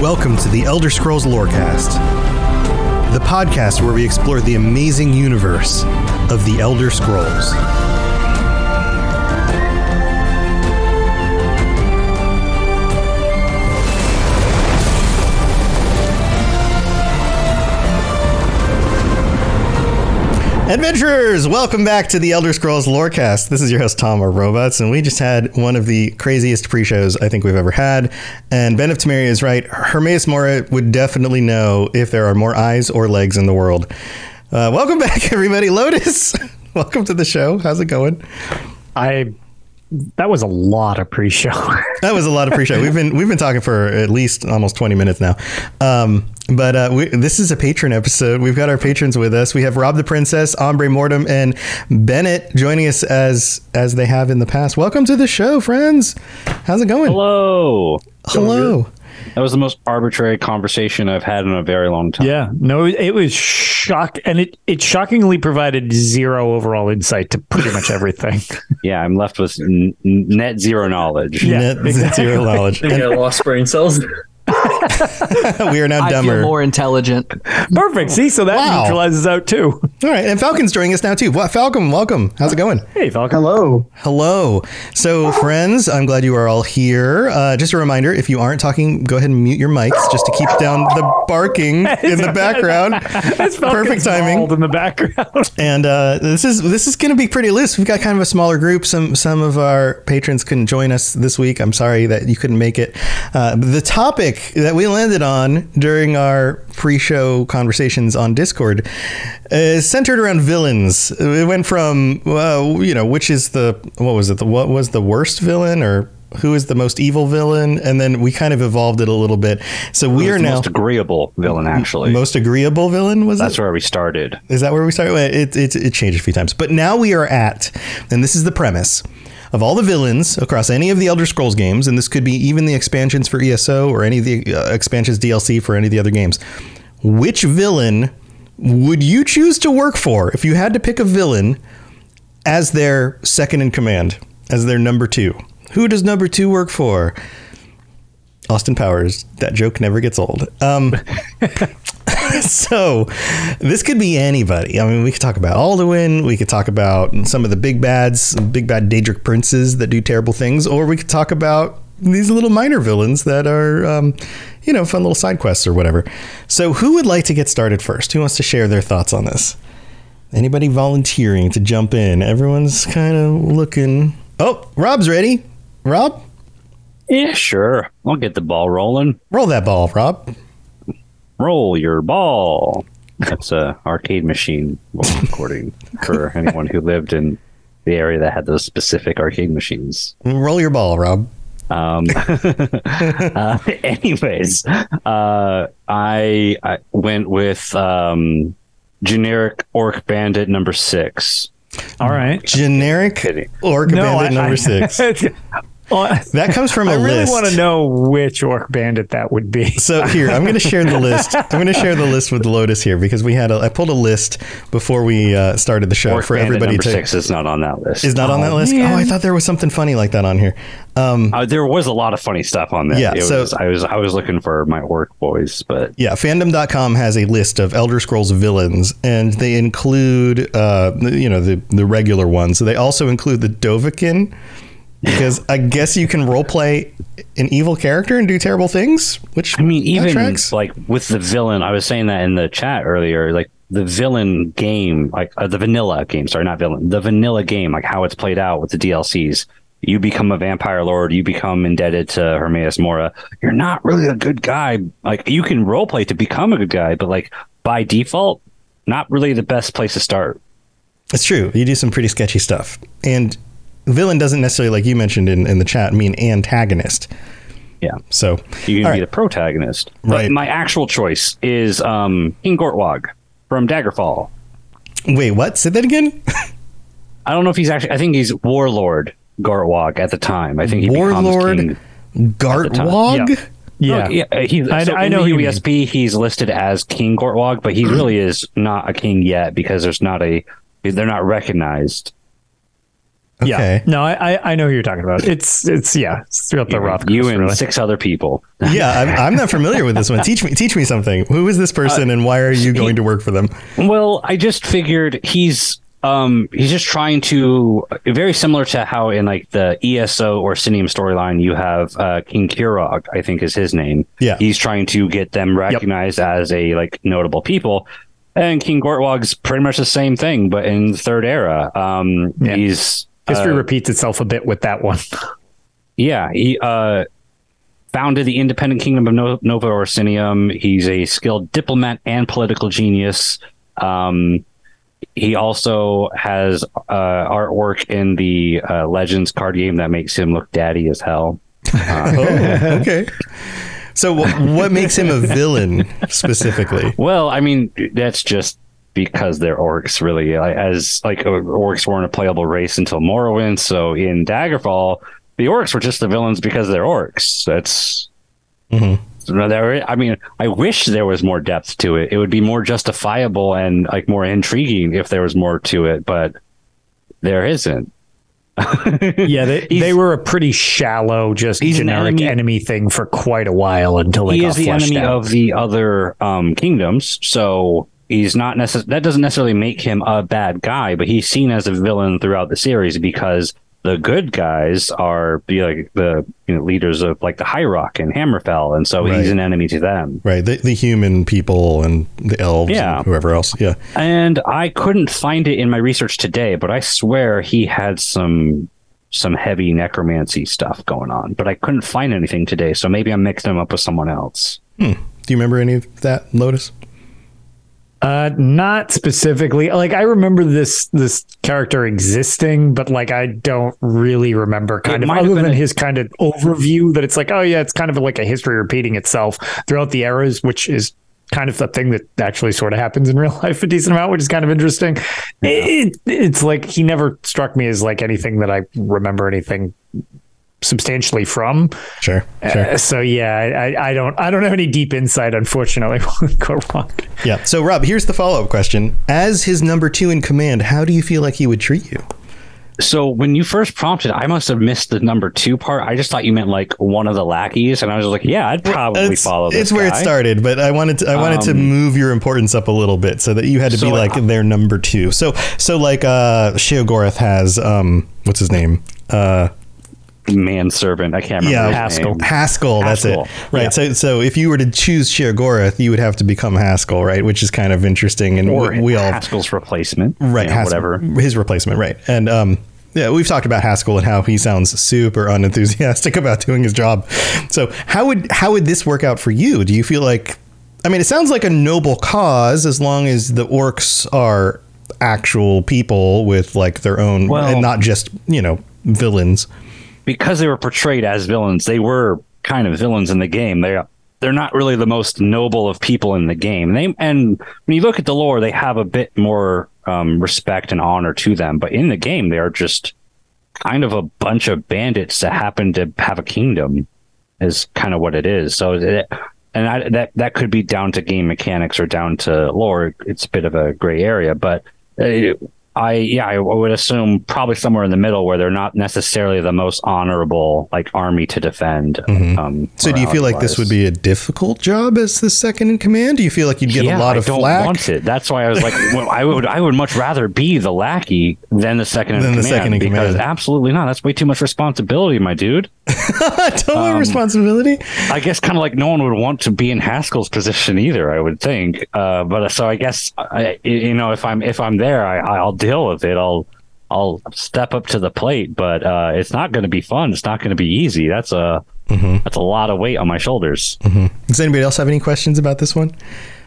Welcome to the Elder Scrolls Lorecast, the podcast where we explore the amazing universe of the Elder Scrolls. Adventurers, welcome back to the Elder Scrolls Lorecast. This is your host Tom or Robots, and we just had one of the craziest pre-shows I think we've ever had. And Ben of Temeria is right. Hermaeus Mora would definitely know if there are more eyes or legs in the world. Uh, welcome back, everybody. Lotus, welcome to the show. How's it going? I that was a lot of pre-show. that was a lot of pre-show. We've been we've been talking for at least almost twenty minutes now. Um, but uh, we, this is a patron episode. We've got our patrons with us. We have Rob the Princess, Ombre Mortem, and Bennett joining us as as they have in the past. Welcome to the show, friends. How's it going? Hello. Hello. That was the most arbitrary conversation I've had in a very long time. yeah, no, it was shock, and it it shockingly provided zero overall insight to pretty much everything. Yeah, I'm left with n- n- net zero knowledge. Yeah, Net zero knowledge. I got lost brain cells. we are now I dumber. feel more intelligent. Perfect. See, so that Wow. neutralizes out too. All right, and Falcon's joining us now too. What Falcon? Welcome. How's it going? Hey, Falcon. Hello. Hello. So, friends, I'm glad you are all here. Uh, just a reminder if you aren't talking, go ahead and mute your mics just to keep down the barking in the background. That's Perfect timing. in the background. And uh, this is this is going to be pretty loose. We've got kind of a smaller group. Some some of our patrons couldn't join us this week. I'm sorry that you couldn't make it. Uh, the topic that we landed on during our pre-show conversations on Discord is centered around villains. It went from well, you know, which is the what was it? The what was the worst villain or who is the most evil villain? And then we kind of evolved it a little bit. So we are the now most agreeable villain, actually. most agreeable villain. Was That's it? where we started. Is that where we started? It, it, it changed a few times. But now we are at, and this is the premise of all the villains across any of the Elder Scrolls games, and this could be even the expansions for ESO or any of the uh, expansions DLC for any of the other games. Which villain would you choose to work for if you had to pick a villain as their second in command, as their number two? Who does number two work for? Austin Powers. That joke never gets old. Um, so this could be anybody. I mean, we could talk about Alduin. We could talk about some of the big bads, big bad Daedric princes that do terrible things, or we could talk about these little minor villains that are, um, you know, fun little side quests or whatever. So, who would like to get started first? Who wants to share their thoughts on this? Anybody volunteering to jump in? Everyone's kind of looking. Oh, Rob's ready. Rob, Yeah, sure. I'll get the ball rolling. roll that ball, Rob. Roll your ball. That's a arcade machine recording for anyone who lived in the area that had those specific arcade machines. Roll your ball, Rob. Um, uh, anyways, uh, I I went with um, generic orc bandit number six. All right. Generic Kidding. orc bandit number six. Well, That comes from a I really list. want to know which orc bandit that would be. So here, I'm going to share the list. I'm going to share the list with Lotus here because we had a, I pulled a list before we uh, started the show Orc for bandit everybody number to. six is not on that list. Is not on that list. man. Oh, I thought there was something funny like that on here. Um, Uh, there was a lot of funny stuff on there. Yeah, It so- was, I was I was looking for my orc boys, but yeah, fandom.com has a list of Elder Scrolls villains, and they include, uh, you know, the the regular ones. So they also include the Dovahkiin, because I guess you can role play an evil character and do terrible things. Which I mean, even tracks. like with the villain, I was saying that in the chat earlier. Like the villain game, like uh, the vanilla game. Sorry, not villain. The vanilla game, like how it's played out with the DLCs. You become a vampire lord. You become indebted to Hermaeus Mora. You're not really a good guy. Like you can roleplay to become a good guy, but like by default, not really the best place to start. It's true. You do some pretty sketchy stuff. And villain doesn't necessarily, like you mentioned in, in the chat, mean antagonist. Yeah. So You can be right. the protagonist. Right. But my actual choice is um, King Gortwog from Daggerfall. wait, what? Say that again. I don't know if he's actually. I think he's Warlord Gortwog at the time. I think he Warlord becomes king. Gortwog. Yeah. Yeah. Oh, yeah. He's, I- so I in know the who you He's listed as King Gortwog, but he really is not a king yet because there's not a. They're not recognized. Okay. Yeah. No, I, I I know who you're talking about. It's it's yeah. It's throughout the Roth. you coast, and really. six other people. yeah, I'm, I'm not familiar with this one. Teach me, teach me something. Who is this person, and why are you going to work for them? Well, I just figured he's um he's just trying to very similar to how in like the ESO Orsinium storyline you have uh King Kurog, I think is his name. Yeah. He's trying to get them recognized as a like notable people. And King Gortwog's pretty much the same thing, but in the third era. Um Yeah. he's History uh, repeats itself a bit with that one. yeah, he uh, founded the independent kingdom of no- Nova Orsinium. He's a skilled diplomat and political genius. Um, he also has uh, artwork in the uh, Legends card game that makes him look daddy as hell. Oh, okay. So, wh- what makes him a villain specifically? Well, I mean, that's just because they're orcs, really. As like uh, orcs weren't a playable race until Morrowind, so in Daggerfall, the orcs were just the villains because they're orcs. That's. No, there- I mean, I wish there was more depth to it. It would be more justifiable and like more intriguing if there was more to it, but there isn't. yeah, they, they were a pretty shallow, just generic enemy- enemy. thing for quite a while until they he got is the enemy out. of the other um, kingdoms, so he's not necess- That doesn't necessarily make him a bad guy, but he's seen as a villain throughout the series because the good guys are like the you know, leaders of like the High Rock and Hammerfell, and so Right. he's an enemy to them. Right, the, the human people and the elves, Yeah. and whoever else. Yeah. And I couldn't find it in my research today, but I swear he had some some heavy necromancy stuff going on, but I couldn't find anything today, so maybe I'm mixing him up with someone else. Hmm. Do you remember any of that, Lotus? Uh, not specifically. Like I remember this this character existing, but like I don't really remember kind It of other than a- his kind of overview that it's like, oh yeah, it's kind of like a history repeating itself throughout the eras, which is kind of the thing that actually sort of happens in real life a decent amount, which is kind of interesting. It, it's like he never struck me as like anything that I remember anything substantially from. Sure. Sure. Uh, so yeah, I, I, I don't I don't have any deep insight, unfortunately. with Korok. Yeah. So, Rob, here's the follow up question. As his number two in command, how do you feel like he would treat you? So when you first prompted, I must have missed the number two part. I just thought you meant like one of the lackeys, and I was like, yeah, I'd probably it's, follow this. It's where it started, but I wanted to, I wanted to Um, move your importance up a little bit so that you had to be like uh, their number two. So so like uh Sheogorath has um what's his name? Uh Manservant. I can't remember. yeah, Haskell. Haskell, that's Haskell, it. Right. yeah. So so if you were to choose Sheogorath, you would have to become Haskell, right? Which is kind of interesting and Or we, we all Haskell's replacement. right you know, Haskell- whatever. his replacement right and um yeah we've talked about haskell and how he sounds super unenthusiastic about doing his job so how would how would this work out for you do you feel like i mean it sounds like a noble cause as long as the orcs are actual people with like their own Well- and not just you know villains because they were portrayed as villains, they were kind of villains in the game. They they're not really the most noble of people in the game. They and when you look at the lore, they have a bit more um, respect and honor to them. But in the game, they are just kind of a bunch of bandits that happen to have a kingdom. Is kind of what it is. So it, and I, that that could be down to game mechanics or down to lore. It's a bit of a gray area, but. Uh, I yeah, I would assume probably somewhere in the middle where they're not necessarily the most honorable like army to defend. Um, so do you feel like this would be a difficult job as the second in command do you feel like you'd get a Yeah, lot I of don't flack want it. That's why I was like, well, I would I would much rather be the lackey than the second in Than the command second in because command. absolutely not. That's way too much responsibility, my dude. total Um, responsibility I guess kind of like no one would want to be in Haskell's position either. I would think, uh, but so I guess I, you know if I'm if I'm there, I, I'll deal with it. I'll I'll step up to the plate, but uh, it's not going to be fun. It's not going to be easy. That's a Mm-hmm. that's a lot of weight on my shoulders. Does anybody else have any questions about this one?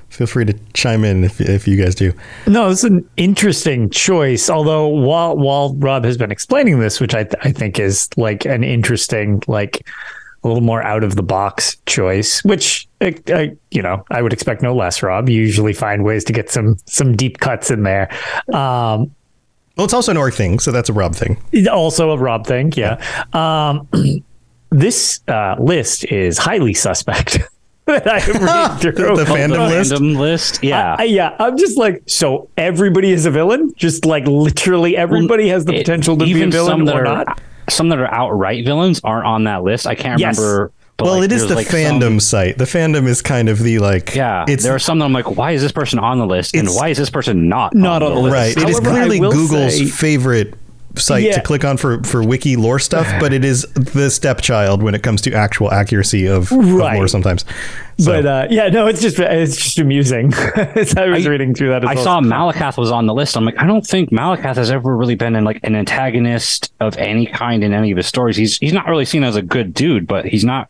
Feel free to chime in if, if you guys do. No, it's an interesting choice. Although while while Rob has been explaining this, which I th- I think is like an interesting like a little more out of the box choice, which uh, uh, you know I would expect no less. Rob, you usually find ways to get some some deep cuts in there. Um, Well, it's also an orc thing, so that's a Rob thing. also a Rob thing, yeah. Um, this uh, list is highly suspect. that I am reading through. The fandom the list? Fandom list. Yeah. I, yeah, I'm just like, so everybody is a villain? Just like literally everybody has the It- potential to be a villain some that or are, not? Some that are outright villains aren't on that list. I can't Yes. remember. But, well, like, it is the like, some- fandom site. The fandom is kind of the like. yeah, it's there are some that I'm like, why is this person on the list, and It's- why is this person not Not on the list. right. It is However, I clearly Google's say- favorite site Yeah. to click on for for wiki lore stuff, but it is the stepchild when it comes to actual accuracy of, of lore sometimes. So, But uh, yeah, no, it's just it's just amusing. I was I- reading through that, as I well. saw Malacath was on the list. I'm like, I don't think Malacath has ever really been in like an antagonist of any kind in any of his stories. He's he's not really seen as a good dude, but he's not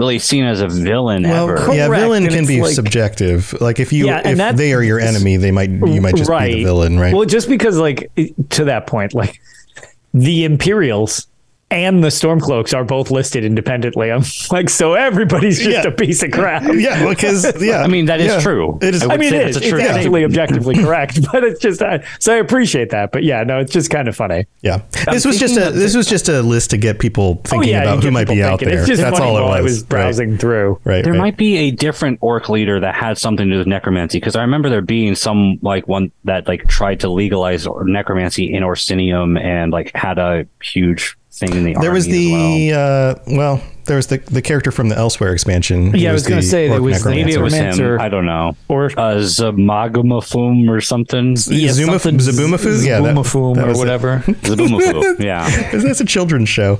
really seen as a villain well, ever. yeah, Correct, villain and can be like- subjective. Like if you Yeah, if that's- they are your enemy, they might you might just be the villain, right? Well, just because like to that point, like the Imperials and the Stormcloaks are both listed independently. I'm like, so everybody's just Yeah. a piece of crap. yeah, because yeah, I mean, that is yeah, true. It is. I I mean, say it that's is. a It's true actually objectively correct, but it's just uh, so I appreciate that. But yeah, no, it's just kind of funny. Yeah, this was just a thinking this was just a list to get people thinking oh yeah, about who might be people out there. It's just That's funny all it while was. I was browsing through. Right, right. There right. might be a different orc leader that had something to do with necromancy because I remember there being some like one that like tried to legalize necromancy in Orsinium and like had a huge thing in the There was army as well. the uh, well, there was the the character from the Elsweyr expansion. He Yeah, I was gonna say there was maybe it was him. Necromancer. I don't know. Or Uh, Zamagumafum or something. yeah, Zuma- something Zaboomafoo? Yeah, that- that or whatever. Zaboomafoo. Yeah. Because that's a children's show.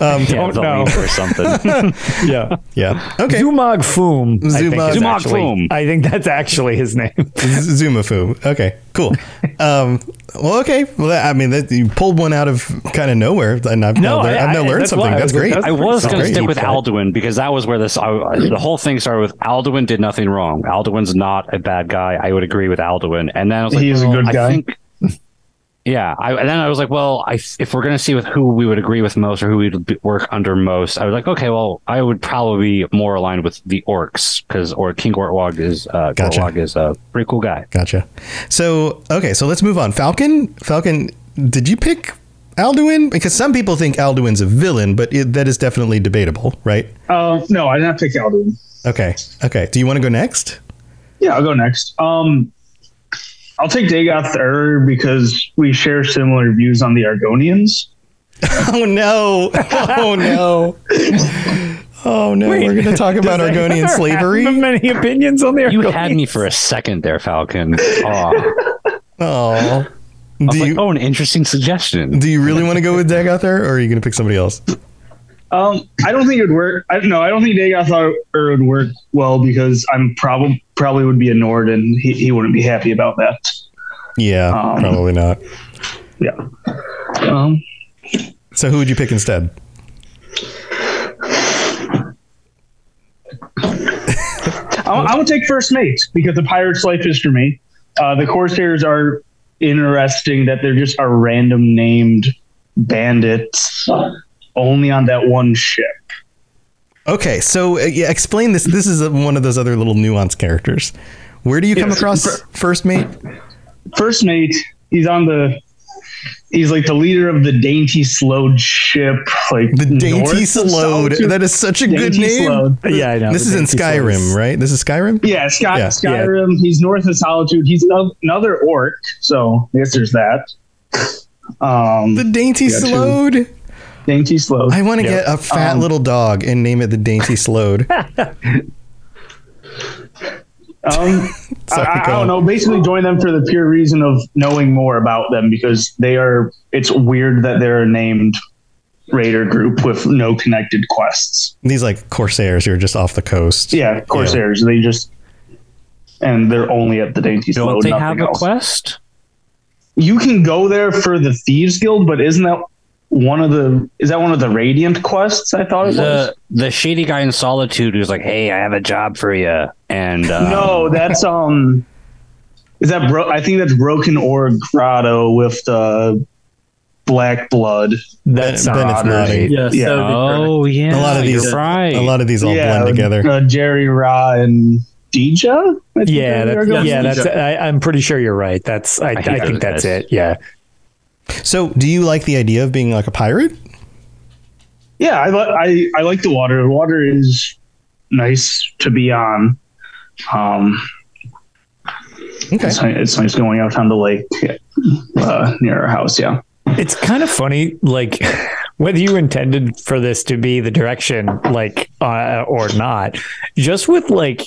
Um, yeah, Don't it was a know. or something. yeah. yeah. Okay. Zumog Phoom. I think, Zumag- Zumag actually- Foom. I think that's actually his name. Zumafu. Okay. Cool. Um, well, okay. Well, I mean, that, you pulled one out of kind of nowhere, and I've No, now, learned, I- I've now I- learned that's something. That's great. I was pretty going to stick with Deep. Alduin because that was where this I, the whole thing started with. Alduin did nothing wrong. Alduin's not a bad guy. I would agree with Alduin. And then I was like, He is a well, good I guy. think- yeah, I, and then I was like, well, I, if we're going to see with who we would agree with most or who we'd be- work under most, I was like, okay, well, I would probably be more aligned with the orcs because or King Gortwog is uh, Gotcha. Gortwog is a pretty cool guy. Gotcha. So, okay, so let's move on. Falcon, Falcon, did you pick Alduin? Because some people think Alduin's a villain, but it, that is definitely debatable, right? Uh, no, I did not pick Alduin. Okay. Okay. Do you want to go next? Yeah, I'll go next. Um, I'll take Dagoth Ur because we share similar views on the Argonians. Oh no! Oh no! Oh no! We're going to talk about Argonian slavery. Have many opinions on the You had me for a second there, Falcon. Oh, Oh. I was Do like, oh, an interesting suggestion. do you really want to go with Dagoth Ur, or are you going to pick somebody else? Um, I don't think it would work. I no, I don't think Dagoth Ur would work well because I'm probably probably would be a Nord and he, he wouldn't be happy about that. Yeah, Um, probably not. Yeah. Um, So who would you pick instead? I, I would take First Mate because the pirate's life is for me. Uh, the Corsairs are interesting that they're just a random named bandits only on that one ship. Okay, so uh, yeah, explain this. This is a, one of those other little nuanced characters. Where do you come Yes, across First Mate? First Mate, he's on the. He's like the leader of the Dainty Sload ship, like The Dainty north Slowed. That is such a good name. Slowed. Yeah, I know. This is in Skyrim, Souls. right? This is Skyrim. Yeah, Sky, Yeah. Skyrim. He's north of Solitude. He's another orc, so I guess there's that. Um, The Dainty Yeah, two. Slowed. Dainty Sload. I want to Yeah. get a fat Um, little dog and name it the Dainty Sload. Um, Sorry, I, I don't know. Basically, join them for the pure reason of knowing more about them because they are. It's weird that they're a named raider group with no connected quests. These like Corsairs who are just off the coast. Yeah, Corsairs. They just and they're only at the Dainty Don't Slow. they have a else. quest? You can go there for the Thieves Guild, but isn't that one of the? Is that one of the Radiant quests? I thought it was. The the shady guy in Solitude who's like, "Hey, I have a job for you," And um, no, that's um, is that bro? I think that's Broken Oar Grotto with the black blood. That's Ben- Ben, it's not. Yes, Yeah. that would be Oh yeah, A lot of these- right. A lot of these all blend together. Uh, Jaree-Ra and Deeja. yeah that's, yeah, yeah that's I, i'm pretty sure you're right. That's. I, I, hate think that's it. Yeah. So, do you like the idea of being like a pirate? Yeah, I, li- I I like the water. The water is nice to be on. Um, Okay. it's, it's nice going out on the lake uh, near our house. Yeah. It's kind of funny, like whether you intended for this to be the direction, like, uh, or not. Just with like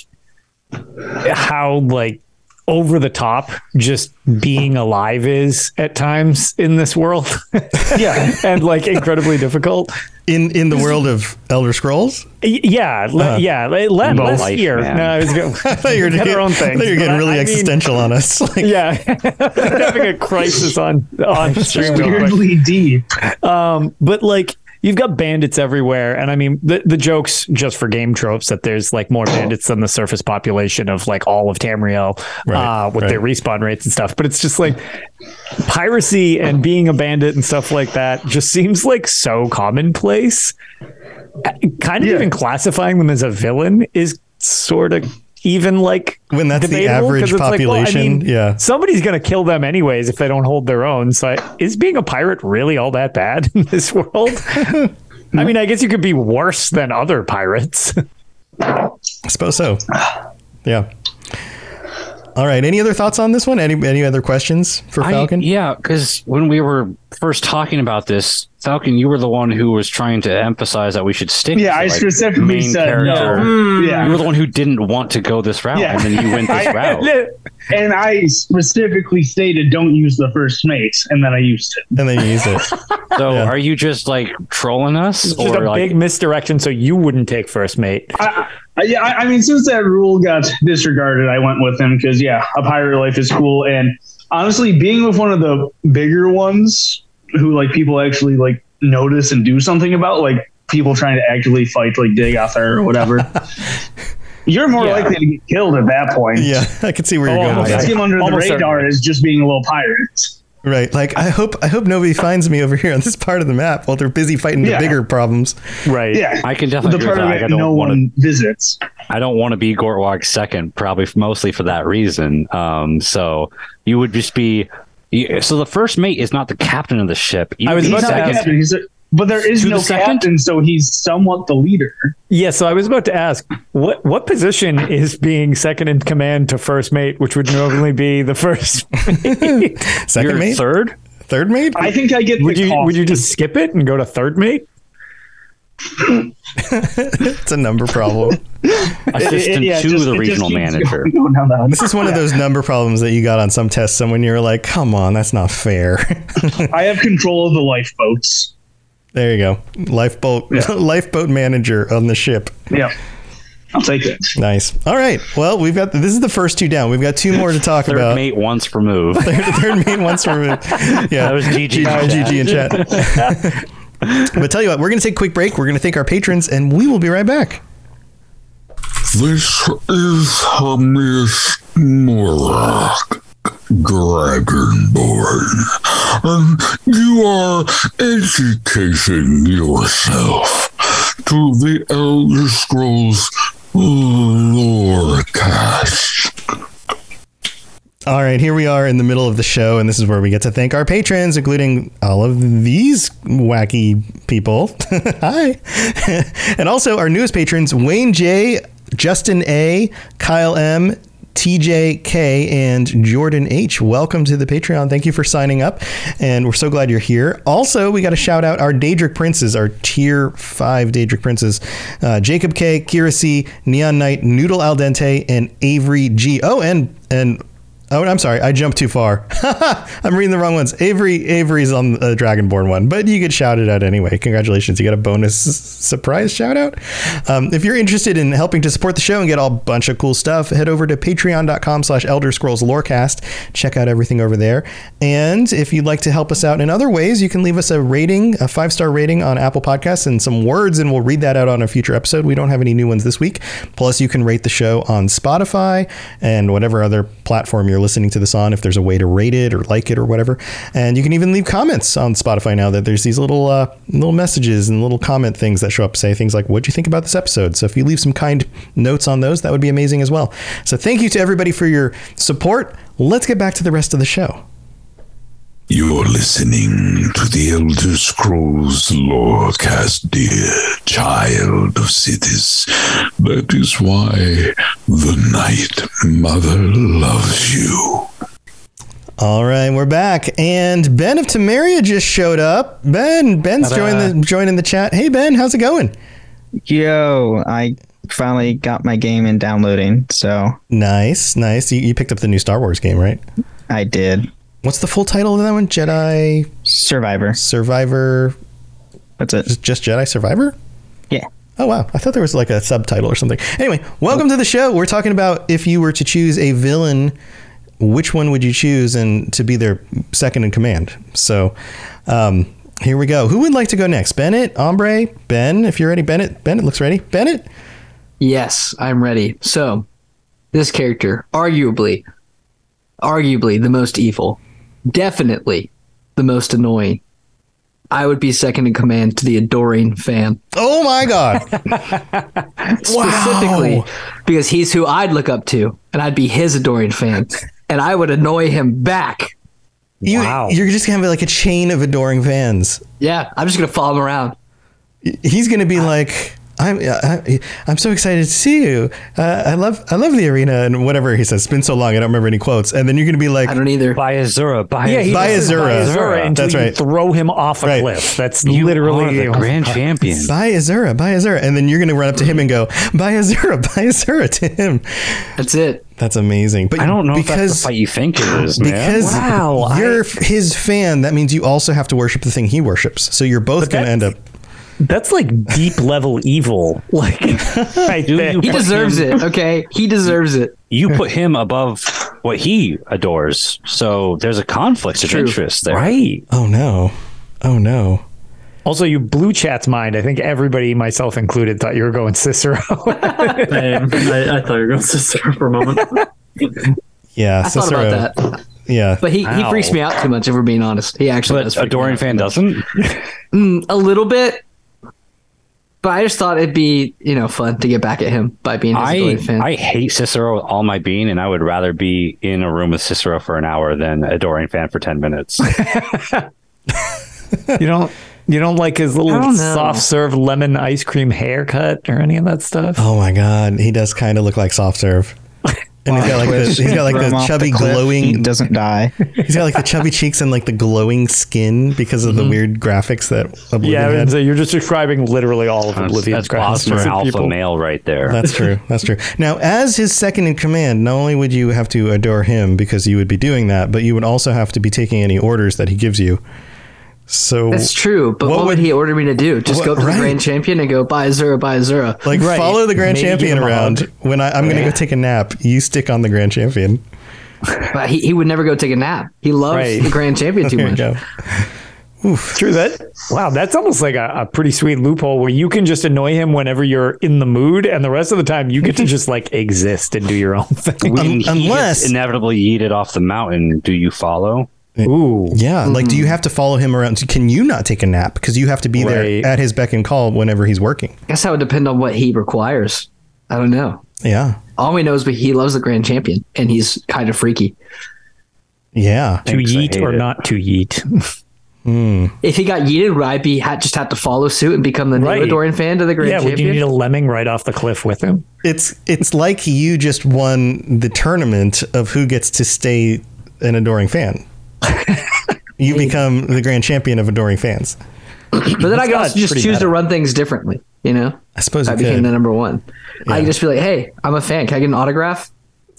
how like over the top just being alive is at times in this world, Yeah. and like incredibly difficult. In in the world of Elder Scrolls, Yeah, le- Uh-huh. yeah. Le- le- Both less life, here. man. No, I was going. I thought you were, Get getting, our own I thought you were getting But I- really mean- existential on us. Like, Yeah, having a crisis on on stream. Weirdly deep. Um, but like you've got bandits everywhere, and I mean the the jokes just for game tropes that there's like more bandits than the surface population of like all of Tamriel Right, uh, with right. their respawn rates and stuff. But it's just like piracy and being a bandit and stuff like that just seems like so commonplace. Kind of Yeah. even classifying them as a villain is sort of even like when that's the debatable, 'cause average it's like, well, I population, mean, yeah. somebody's going to kill them anyways if they don't hold their own. So, is being a pirate really all that bad in this world? I mean, I guess you could be worse than other pirates. I suppose so. Yeah. All right. Any other thoughts on this one? Any any other questions for I- Falcon? yeah, because when we were first talking about this, Falcon, you were the one who was trying to emphasize that we should stick. Yeah, to, I like, specifically main said character. no. Yeah. Hmm. You were the one who didn't want to go this route, Yeah. and then you went this I- route. And I specifically stated don't use the first mate, and then I used it. And then you use it. So, Yeah. are you just like trolling us, It's just or a like? big misdirection, so you wouldn't take first mate. I, I, yeah, I, I mean, since that rule got disregarded, I went with him because yeah, a pirate life is cool, and honestly, being with one of the bigger ones who like people actually like notice and do something about, like people trying to actively fight like Dagoth or whatever. You're more Yeah. likely to get killed at that point. Yeah, I can see where you're Oh, going with almost. Him under the Almost radar is just being a little pirate. Right. Like I hope I hope nobody finds me over here on this part of the map while they're busy fighting Yeah. the bigger problems. Right. Yeah. I can The definitely agree part with of that. Like, I it no don't want to. one visits. I don't want to be Gortwag second, probably mostly for that reason. Um, so you would just be. You- So the first mate is not the captain of the ship. You I was would be He's about to ask- He's a, but there is no the second? captain, so he's somewhat the leader. Yeah, so I was about to ask what what position is being second in command to first mate, which would normally be the first. mate? 2nd You're mate, third. third mate. I think I get would the you coffee. would you just skip it and go to third mate? It's a number problem. Assistant yeah, to just- the regional manager. going down that. This is one of those number problems that you got on some tests. Someone you're like, come on, that's not fair. I have control of the lifeboats. there you go. Lifeboat Yeah. lifeboat manager on the ship. Yeah, I'll take it. Nice. All right. Well, we've got this is the first two down. We've got two more to talk Third about. mate once removed. Third, third mate once removed. Yeah. That was GG. GG in chat. But tell you what, we're going to take a quick break. We're going to thank our patrons, and we will be right back. This is Hermaeus Mora, Dragonborn, and you are educating yourself to the Elder Scrolls Lorecast. All right, here we are in the middle of the show, and this is where we get to thank our patrons, including all of these wacky people. Hi. and also our newest patrons Wayne J., Justin A., Kyle M., TJ K and Jordan H. Welcome to the Patreon. Thank you for signing up, and we're so glad you're here. Also, we got to shout out our Daedric Princes, our Tier Five Daedric Princes: uh, Jacob K, Kira C, Neon Knight, Noodle Al Dente, and Avery G. Oh, and and Oh, I'm sorry. I jumped too far. I'm reading the wrong ones. Avery Avery's on the Dragonborn one, but you get shouted out anyway. Congratulations. You got a bonus surprise shout out. Um, if you're interested in helping to support the show and get a bunch of cool stuff, head over to patreon.com slash elder scrolls lorecast. Check out everything over there. And if you'd like to help us out in other ways, you can leave us a rating, a five star rating on Apple Podcasts and some words, and we'll read that out on a future episode. We don't have any new ones this week. Plus, you can rate the show on Spotify and whatever other platform you're listening to this on, if there's a way to rate it or like it or whatever. And you can even leave comments on Spotify now that there's these little uh, little messages and little comment things that show up, say things like, "What'd you think about this episode?" So if you leave some kind notes on those, that would be amazing as well. So thank you to everybody for your support. Let's get back to the rest of the show. You're listening to the Elder Scrolls Lorecast, dear child of cities. That is why the Night Mother loves you. All right, we're back, and Ben of Temeria just showed up. Ben, Ben's joining the joining the chat. Hey Ben, how's it going? Yo, I finally got my game and downloading, so Nice, nice. You, you picked up the new Star Wars game, right? I did. What's the full title of that one? Jedi Survivor. Survivor. That's it. Just, just Jedi Survivor? Yeah. Oh wow, I thought there was like a subtitle or something. Anyway, welcome to the show. We're talking about if you were to choose a villain, which one would you choose and to be their second in command? So, um, here we go. Who would like to go next? Bennett, Ombre, Ben. If you're ready, Bennett. Bennett looks ready. Bennett. Yes, I'm ready. So, this character, arguably, arguably the most evil, definitely the most annoying. I would be second in command to the adoring fan. Oh my God. Specifically because he's who I'd look up to, and I'd be his adoring fan. And I would annoy him back. You, Wow. You're just gonna be like a chain of adoring fans. Yeah, I'm just gonna follow him around. He's gonna be like, I'm, I, I'm so excited to see you. Uh, I love, I love the arena and whatever he says. It's been so long, I don't remember any quotes. And then you're gonna be like, I don't either. By Azura, by Yeah, he By Azura. by Azura until That's you right. throw him off a Right. cliff. That's you literally are the grand champion. by Azura, by Azura, and then you're gonna run up to him and go, by Azura, by Azura to him. That's it. That's amazing. But I don't know if that's because the fight you think it is, man. because Wow, you're f his fan. That means you also have to worship the thing he worships. So you're both gonna end up. That's like deep level evil. Like, right Do there. He deserves him- it. Okay, he deserves it. You put him above what he adores, so there's a conflict of true. interest there. right. Oh no, oh no. Also, you blew chat's mind. I think everybody, myself included, thought you were going Cicero. I, I, I thought you were going to sister for a moment. Yeah, I thought Cicero. about that, Yeah, but he, he freaks me out too much. If we're being honest, he actually does. But freak me adoring fan doesn't. Mm, a little bit, but I just thought it'd be you know fun to get back at him by being his I fan. I hate Cicero with all my being, and I would rather be in a room with Cicero for an hour than adoring fan for ten minutes. you don't. You don't like his little I don't know. soft serve lemon ice cream haircut or any of that stuff. Oh my god, he does kind of look like soft serve. And he's got like the, he's got like Throw him the off chubby cliff, He glowing doesn't die. he's got like the chubby cheeks and like the glowing skin because of the mm-hmm. weird graphics that Oblivion yeah, I had. would you're just describing literally all of That's, Oblivion's that's graphics Bosmer for alpha people. male right there. That's true. That's true. Now, as his second in command, not only would you have to adore him because you would be doing that, but you would also have to be taking any orders that he gives you. So, That's true, but What what, would- would he order me to do? Just What- go up to right. the grand champion and go by Azura, by Azura. like, Right. follow the grand Maybe champion give him a around. hug. When I, I'm going to go take a nap, you stick on the grand champion. But he, he would never go take a nap. He loves Right. the grand champion too much. go. True that. Wow, that's almost like a, a pretty sweet loophole where you can just annoy him whenever you're in the mood, and the rest of the time you get to just like exist and do your own thing. When he unless- gets inevitably yeeted off the mountain, do you follow? Ooh, Yeah. Like, do you hmm. have to follow him around? Can you not take a nap? Because you have to be Right. there at his beck and call whenever he's working. I guess that would depend on what he requires. I don't know. Yeah. All we know is but he loves the grand champion and he's kind of freaky. Yeah. to Thanks, yeet or it. not to yeet. Hmm. If he got yeeted, would I be ha- just have to follow suit and become the Right. new adoring fan to the grand yeah, would you need a lemming right off the cliff with him? It's it's like you just won the tournament of who gets to stay an adoring fan. You become the grand champion of adoring fans. but then I could God, also just choose to run things differently. You know, I suppose I became could. the number one. I could just be like, "Hey, I'm a fan. Can I get an autograph?"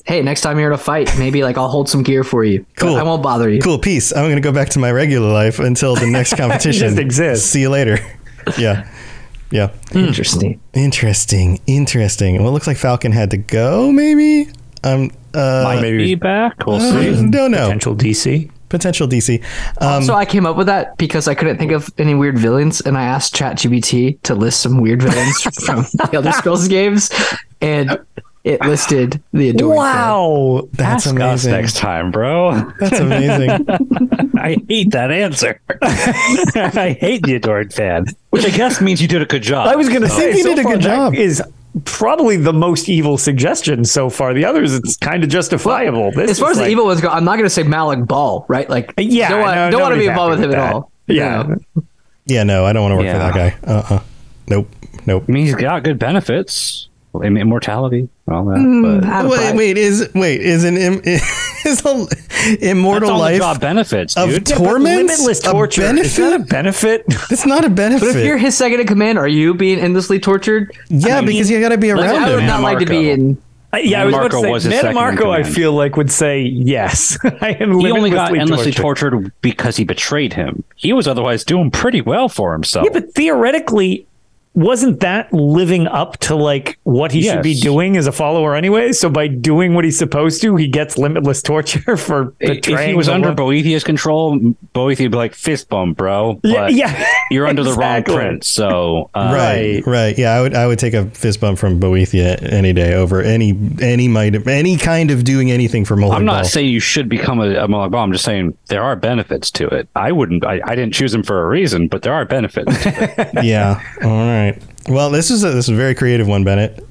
hey, next time you're in a fight, maybe like I'll hold some gear for you. Cool. I won't bother you. Cool, peace. I'm going to go back to my regular life until the next competition. Just exist. See you later. Yeah. Yeah. Interesting. Interesting. Interesting. Well, it looks like Falcon had to go, maybe? Um, uh, Might maybe- be back. We'll uh, see. don't know. Potential DC. Potential DC. Um, so I came up with that because I couldn't think of any weird villains, and I asked ChatGPT to list some weird villains from the Elder Scrolls games, and it listed the Adoring Fan. Wow. that's Ask us amazing. next time, bro. That's amazing. I hate that answer. I hate the adored fan, which I guess means you did a good job. I was going to think say you so did a good job. Is probably the most evil suggestion so far. The others, it's kind of justifiable. This As far is as the evil ones go, I'm not going to say Molag Bal, right? Like, Yeah, don't want, no, don't want to be involved with him with at all. Yeah. You know? yeah, no, I don't want to work for that guy. Uh uh Nope. Nope. I mean, he's got good benefits, Im- immortality, all that. Mm, but out Wait, five. wait, is wait, is an im, is a that's immortal all the life job benefits, of dude. torment? Limitless torture. A Is that a benefit? benefit? It's not a benefit. But if you're his second in command, are you being endlessly tortured? yeah, because you got to be Like, around I would him. not like to be in. Yeah, I was Marco about to say, his Man Marco, I feel like would say yes. I am he only got endlessly tortured. tortured because he betrayed him. He was otherwise doing pretty well for himself. Yeah, but theoretically, wasn't that living up to like what he should be doing as a follower anyway? So by doing what he's supposed to, he gets limitless torture for if he was under one- Boethiah's control, Boethiah would be like fist bump, bro. yeah, But yeah, you're under the wrong exactly. prince. So uh, Right, right. Yeah, I would I would take a fist bump from Boethiah any day over any any might any kind of doing anything for Molag I'm not Bal. saying you should become a, a Molag Bal. I'm just saying there are benefits to it. I wouldn't. I, I didn't choose him for a reason, but there are benefits. yeah. All right. Well, this is a this is a very creative one, Bennett.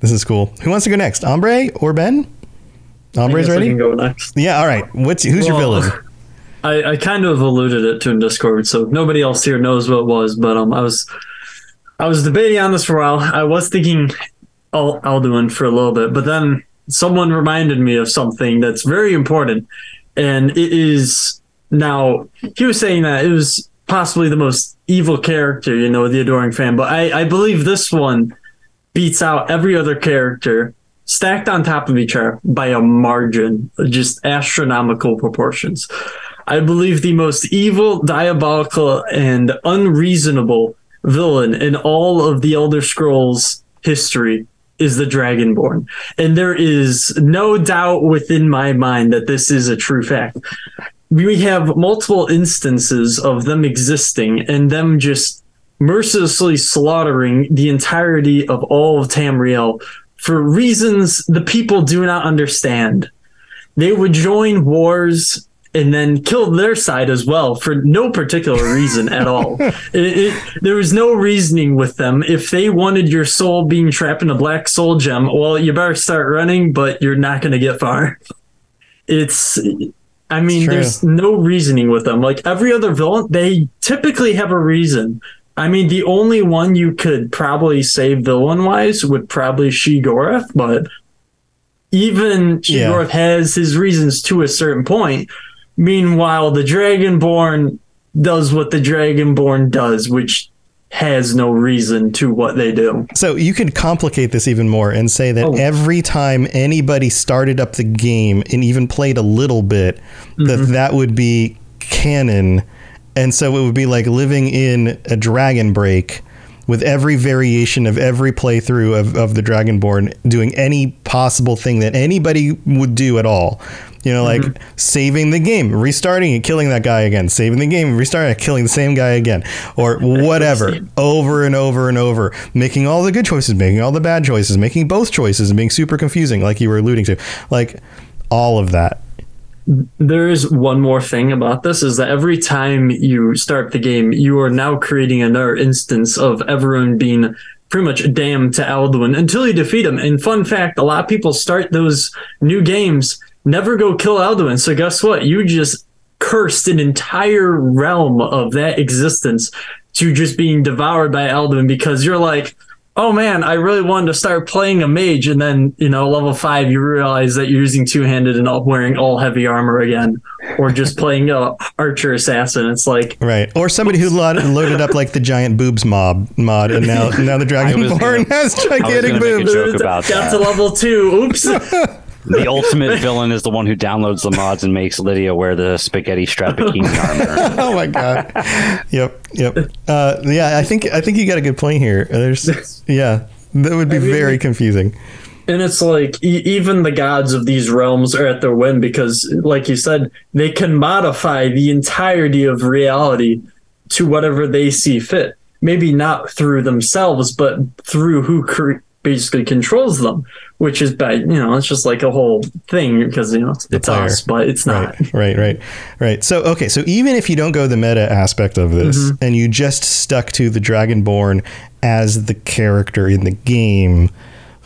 This is cool. Who wants to go next? Ombre or Ben? I Ombre's guess I ready. can go next. Yeah. All right. What's who's your villain? I, I kind of alluded it to in Discord, so nobody else here knows what it was. But um, I was I was debating on this for a while. I was thinking Al- Alduin for a little bit, but then someone reminded me of something that's very important, and it is now he was saying that it was possibly the most evil character, you know, the adoring fan. But I, I believe this one beats out every other character stacked on top of each other by a margin, just astronomical proportions. I believe the most evil, diabolical, and unreasonable villain in all of the Elder Scrolls history is the Dragonborn. And there is no doubt within my mind that this is a true fact. We have multiple instances of them existing and them just mercilessly slaughtering the entirety of all of Tamriel for reasons the people do not understand. They would join wars and then kill their side as well for no particular reason at all. It, it, there was no reasoning with them. If they wanted your soul being trapped in a black soul gem, well, you better start running, but you're not going to get far. It's, I mean, there's no reasoning with them. Like every other villain, they typically have a reason. I mean, the only one you could probably say villain wise would probably Sheogorath, but even Yeah. Sheogorath has his reasons to a certain point. Meanwhile, the Dragonborn does what the Dragonborn does, which has no reason to what they do. So you could complicate this even more and say that Oh. every time anybody started up the game and even played a little bit, that mm-hmm. that would be canon, and so it would be like living in a Dragon Break with every variation of every playthrough of, of the Dragonborn doing any possible thing that anybody would do at all. You know, like mm-hmm. saving the game, restarting it, killing that guy again, saving the game, restarting it, killing the same guy again, or whatever, over and over and over, making all the good choices, making all the bad choices, making both choices, and being super confusing, like you were alluding to, like all of that. There is one more thing about this is that every time you start the game, you are now creating another instance of everyone being pretty much damned to Alduin until you defeat him. And fun fact, a lot of people start those new games, never go kill Alduin. So guess what? You just cursed an entire realm of that existence to just being devoured by Alduin because you're like, oh man, I really wanted to start playing a mage, and then you know, level five, you realize that you're using two handed and all, wearing all heavy armor again, or just playing a archer assassin. It's like Right. Or somebody who loaded up like the giant boobs mob mod, and now now the Dragonborn gonna- has gigantic gonna make a boobs. joke about got that. to level two. Oops. The ultimate villain is the one who downloads the mods and makes Lydia wear the spaghetti strap bikini armor. oh my god. Yep. Yep. Uh, yeah, I think I think you got a good point here. There's yeah, that would be very confusing. And it's like e- even the gods of these realms are at their whim because, like you said, they can modify the entirety of reality to whatever they see fit. Maybe not through themselves, but through who cre- basically controls them, which is bad. You know, it's just like a whole thing because you know it's, it's us, but it's not. Right, right, right, right. So, okay, so even if you don't go the meta aspect of this Mm-hmm. and you just stuck to the Dragonborn as the character in the game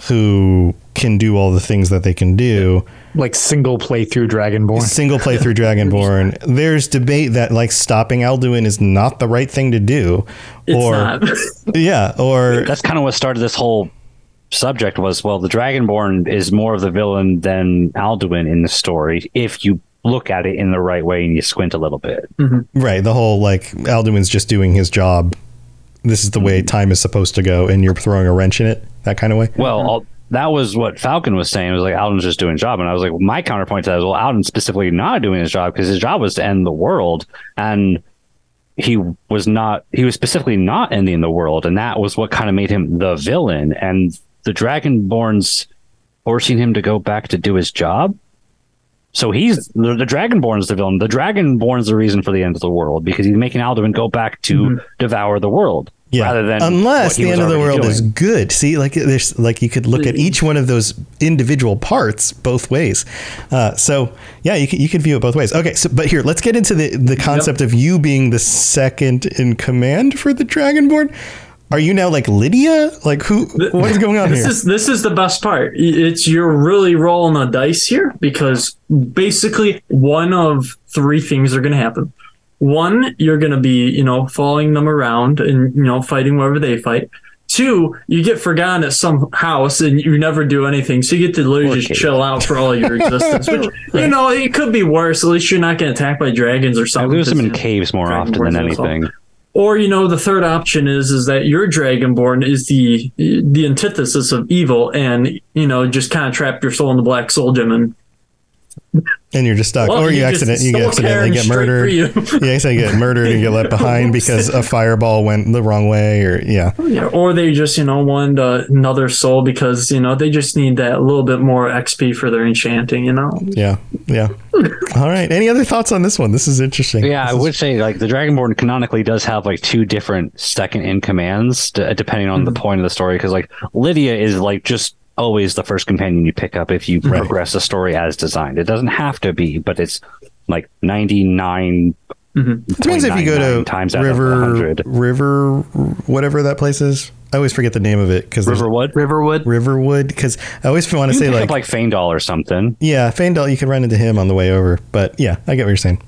who can do all the things that they can do, Like single playthrough Dragonborn. single playthrough Dragonborn, there's debate that like stopping Alduin is not the right thing to do. It's or not. yeah, or That's kind of what started this whole subject was well, the Dragonborn is more of the villain than Alduin in the story if you look at it in the right way and you squint a little bit. Mm-hmm. right, the whole like Alduin's just doing his job. This is the way mm-hmm. time is supposed to go, and you're throwing a wrench in it, that kind of way. Well, all, that was what Falcon was saying. It was like Alduin's just doing his job, and I was like, well, my counterpoint to that is, well, Alduin's specifically not doing his job because his job was to end the world, and he was not. He was specifically not ending the world, and that was what kind of made him the villain. And the Dragonborn's forcing him to go back to do his job. So he's the, the Dragonborn's the villain. The Dragonborn's the reason for the end of the world because he's making Alduin go back to devour the world. Yeah, rather than unless the end of the world is good. See, like there's like you could look at each one of those individual parts both ways. Uh, so yeah, you can, you can view it both ways. Okay, so but here let's get into the the concept of you being the second in command for the Dragonborn. Are you now like Lydia? Like who? What is going on this here? is this is the best part. It's you're really rolling the dice here because basically one of three things are going to happen. One, you're going to be you know following them around and you know fighting wherever they fight. Two, you get forgotten at some house and you never do anything, so you get to literally Or just chill out for all your existence. Which you know it could be worse. At least you're not getting attacked by dragons or something. I lose them in caves more often than anything. stuff. Or you know, the third option is is that your dragonborn is the the antithesis of evil, and you know, just kind of trap your soul in the black soul gem, and and you're just stuck, well, or you, just accident you stole accidentally Karen get murdered. you. You accidentally get murdered and get left behind because a fireball went the wrong way, or yeah. Yeah, or they just you know want uh, another soul because you know they just need that little bit more XP for their enchanting. You know, Yeah, yeah. All right. Any other thoughts on this one? This is interesting. Yeah, I This is- would say like the Dragonborn canonically does have like two different second in commands d- depending on the point of the story. Because like Lydia is like just always the first companion you pick up if you progress the story as designed. It doesn't have to be, but it's like ninety nine. Depends mm-hmm. if you go to times River River whatever that place is. I always forget the name of it because Riverwood. Riverwood. Riverwood because I always want to say like, up like Faendal or something. yeah Faendal you can run into him on the way over but yeah I get what you're saying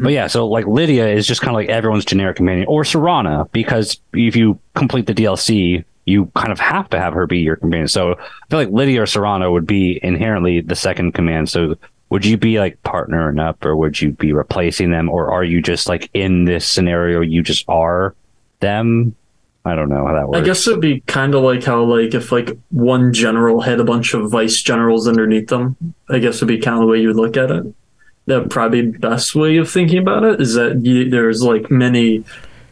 But yeah, so like Lydia is just kind of like everyone's generic companion, or Serana, because if you complete the DLC, you kind of have to have her be your companion. So I feel like Lydia or Serana would be inherently the second command. So would you be like partnering up, or would you be replacing them, or are you just like in this scenario, you just are them? I don't know how that works. I guess it'd be kind of like how like if like one general had a bunch of vice generals underneath them. I guess it'd be kind of the way you would look at it. That probably best way of thinking about it is that you, there's like many.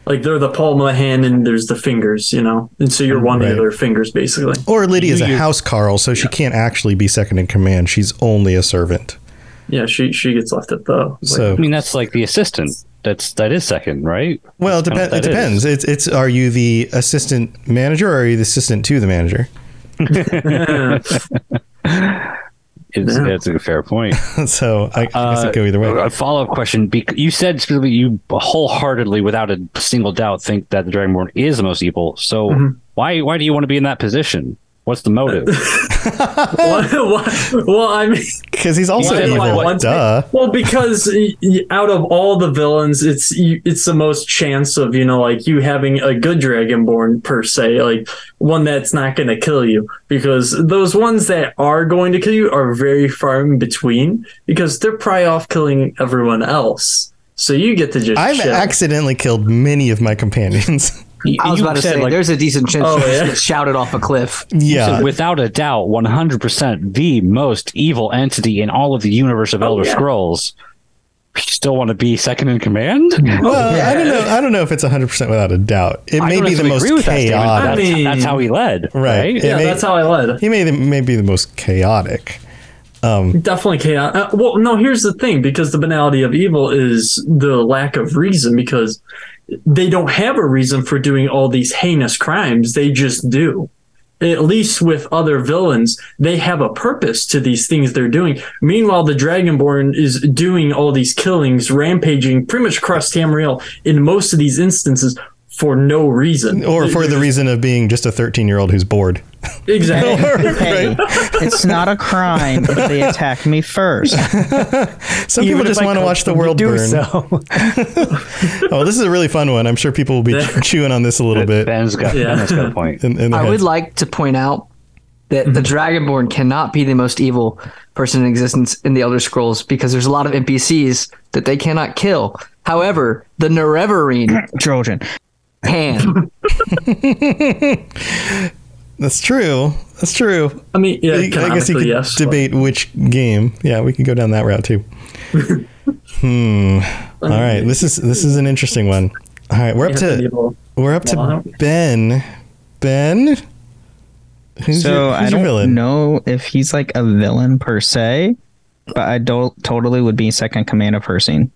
Like they're the palm of the hand and there's the fingers, you know, and so you're one Right. of their fingers basically. or Lydia's You- a you- house Carl so she can't actually be second in command she's only a servant Yeah, she she gets left at the. Like, so I mean, that's like the assistant. That's that is second, right? well it, That's depends. kind it of what depends it's it's are you the assistant manager or are you the assistant to the manager It's, Yeah. That's a fair point. so I, I guess it go either way A follow up question: bec- You said specifically you wholeheartedly, without a single doubt, think that the Dragonborn is the most evil. So Mhm. why why do you want to be in that position? What's the motive? well, well, well, I mean, Because he's also Why- why evil. one- Duh. well, because y- y- out of all the villains, it's it's the most chance of you know like you having a good dragonborn per se, like one that's not going to kill you. Because those ones that are going to kill you are very far in between. Because they're probably off killing everyone else, so you get to just. I've chill. accidentally killed many of my companions. I was You about to say, like- there's a decent chance Oh, yeah. shouted off a cliff. yeah. So without a doubt, 100% the most evil entity in all of the universe of Elder yeah. Scrolls. You still want to be second in command? Well, I don't know. I don't know if it's 100 percent without a doubt. It I may be the most agree with that statement, chaotic. I That's, mean- that's how he led, Right. right? Yeah, may- that's how I led. He may may be the most chaotic. Definitely chaos. Uh, well, no, here's the thing because the banality of evil is the lack of reason because they don't have a reason for doing all these heinous crimes. They just do. At least with other villains, they have a purpose to these things they're doing. Meanwhile, the Dragonborn is doing all these killings, rampaging pretty much across Tamriel in most of these instances for no reason. Or for the reason of being just a 13 year old who's bored. Exactly. Hey, it's not a crime if they attack me first. Some people just want to watch the world do burn. so. Oh, this is a really fun one. I'm sure people will be chewing on this a little bit. Ben's got, Yeah. ben has got a point. In, in their I would like to point out that the Dragonborn cannot be the most evil person in existence in the Elder Scrolls because there's a lot of NPCs that they cannot kill. However, the Nerevarine Trojan. can. That's true. That's true. I mean, yeah, I guess you could yes. but- debate which game. Yeah, we could go down that route too. hmm. All right. This is this is an interesting one. All right, we're up to we're up to Ben. Ben. Who's so your, I who's your don't villain? know if he's like a villain per se, but I don't totally would be second command of Hircine.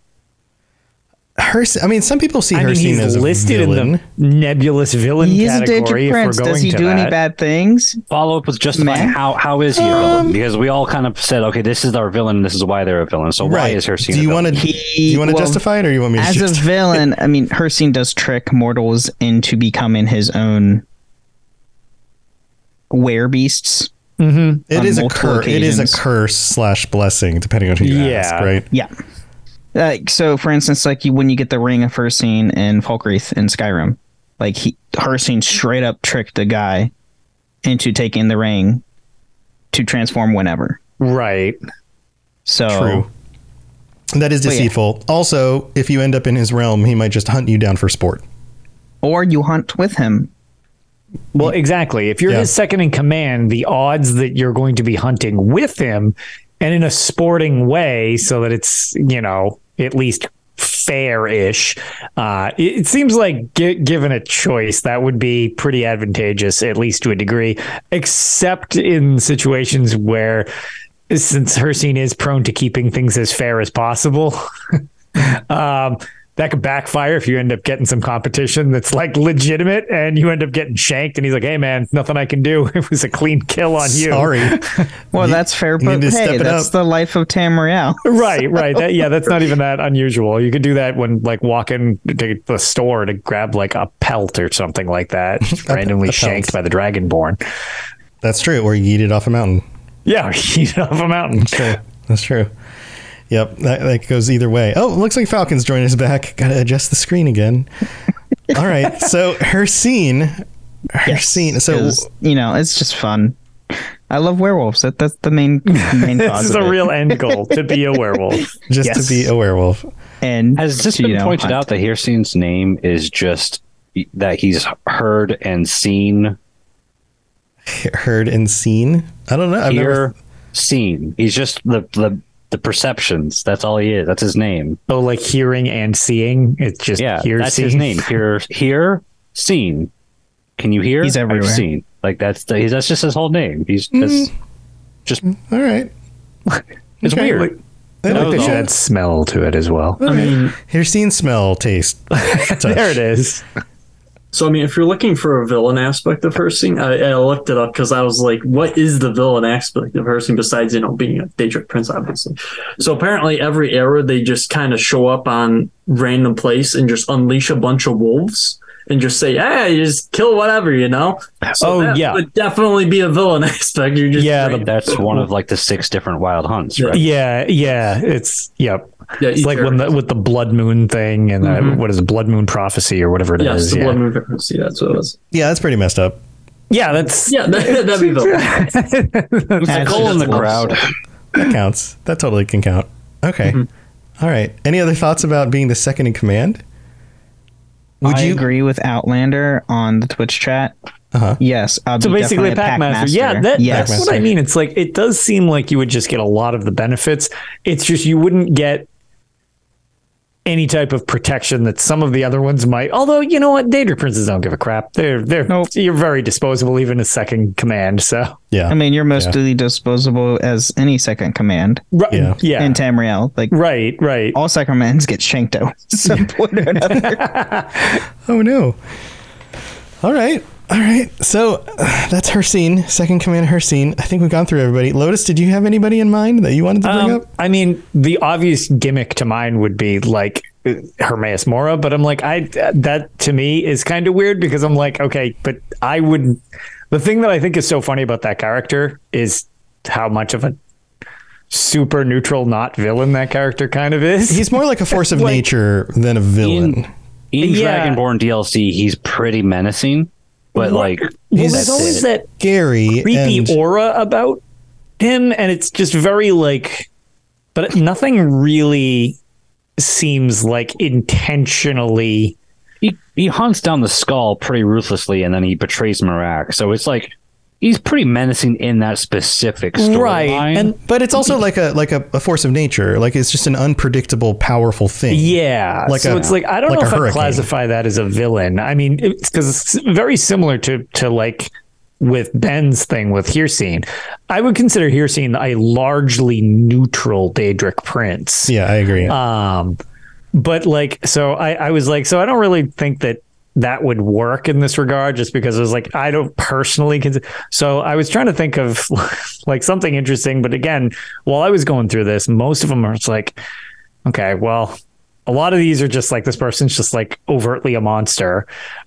Hers- I mean, some people see I mean, Hircine he's as a listed villain. in the nebulous villain He's a category. Daedric if prince. we're going Does he to do any bad things? Follow up with just Man. how how is he a villain? Because we all kind of said, okay, this is our villain, this is why they're a villain. So why is her do you want to? Do you want to well, justify it, or you want me to? As a just, villain, I mean, Hircine does trick mortals into becoming his own werebeasts. Mhm. it on is a multiple curse. It is a curse slash blessing, depending on who you Yeah. ask. Right. Yeah. Like so, for instance, like you, when you get the ring of Hircine in Falkreath in Skyrim, like he her Hircine straight up tricked the guy into taking the ring to transform whenever. Right. So True. That is Oh, yeah. deceitful. Also, if you end up in his realm, he might just hunt you down for sport. or you hunt with him. Well, exactly. If you're Yeah. his second in command, the odds that you're going to be hunting with him and in a sporting way so that it's, you know, at least fair-ish. Uh, it, seems like gi- given a choice, that would be pretty advantageous, at least to a degree, except in situations where, since Hircine is prone to keeping things as fair as possible, um, that could backfire if you end up getting some competition that's like legitimate and you end up getting shanked and he's like, hey man, nothing I can do. It was a clean kill on you. Sorry. Well, You- that's fair, but hey, that's up. the life of Tamriel. Right, right. That, yeah, that's not even that unusual. You could do that when like walking to the store to grab like a pelt or something like that, just randomly shanked by the dragonborn. That's true. Or you eat it off a mountain. Yeah, he's off a mountain. That's True. That's true. Yep, that, that goes either way. Oh, looks like Falcon's joining us back. Got to adjust the screen again. All right, so Hircine, her scene. So 'Cause, you know, it's just fun. I love werewolves. That that's the main main This is a real end goal to be a werewolf. just Yes. to be a werewolf. and Has this to, been know, pointed hunt. out that Hircine's name is just that he's heard and seen Heard and seen. I don't know. I've hear never. seen he's just the the the perceptions that's all he is that's his name Oh, like hearing and seeing. It's just yeah hear, that's see. his name hear hear seen can you hear He's I've everywhere. seen like that's the, he's, that's just his whole name he's that's just mm, All right. it's Okay, weird like- I that like they was should add smell to it as well. I mean, Her scene, smell, taste. there it is. So I mean, if you're looking for a villain aspect of Hircine, I, I looked it up because I was like, what is the villain aspect of Hircine besides you know being a Daedric prince, obviously? So apparently, every era they just kind of show up on random place and just unleash a bunch of wolves, and just say, "Hey, you just kill whatever," you know. So Oh, that yeah. would definitely be a villain aspect. You're just Yeah, the- That's one of like the six different wild hunts, Yeah. right? Yeah, yeah. It's yep. yeah, It's like when the with the blood moon thing and uh, Mhm. what is it, blood moon prophecy or whatever it is. yes, the yeah. blood moon frequency. That's what it was. Yeah, that's pretty messed up. yeah, that's Yeah, that, that'd be villain. Actually, Cole in the crowd. That counts. That totally can count. Okay. Mm-hmm. All right. Any other thoughts about being the second in command? Would I you agree with Outlander on the Twitch chat. Uh-huh. Yes, I'll so basically definitely a pack master. Yeah, that, yes. that's what I mean. It's like it does seem like you would just get a lot of the benefits. It's just you wouldn't get any type of protection that some of the other ones might. Although you know what, Daedric princes don't give a crap. They're they're Nope. you're very disposable even as second command. So Yeah. I mean, you're mostly disposable as any second command right, Yeah. yeah, in Tamriel. Like right, right. all second commands get shanked out at some point or another. Oh no. All right. All right. So uh, that's Hircine. Second command, Hircine. I think we've gone through everybody. Lotus, did you have anybody in mind that you wanted to bring Um, up? I mean, the obvious gimmick to mine would be like uh, Hermaeus Mora, but I'm like, I that to me is kind of weird because I'm like, okay, but I would. The thing that I think is so funny about that character is how much of a super neutral, not villain that character kind of is. He's more like a force of Like- nature than a villain. In Yeah. Dragonborn DLC, he's pretty menacing, but like well, he's- there's always that Scary. creepy and- aura about him and it's just very like but nothing really seems like intentionally he, he hunts down the skull pretty ruthlessly, and then he betrays Miraak. So it's like he's pretty menacing in that specific story right storyline. and but it's also like a like a, a force of nature. Like it's just an unpredictable, powerful thing. yeah Like so a- it's like i don't like know if i hurricane. classify that as a villain i mean it's because it's very similar to to like with ben's thing with Hircine. i would consider Hircine a largely neutral daedric prince Yeah, I agree. Um, but like, so I, I was like, so I don't really think that that would work in this regard, just because it was like I don't personally. consider so I was trying to think of like something interesting, but again, while I was going through this, most of them are just like, okay, well, a lot of these are just like this person's just like overtly a monster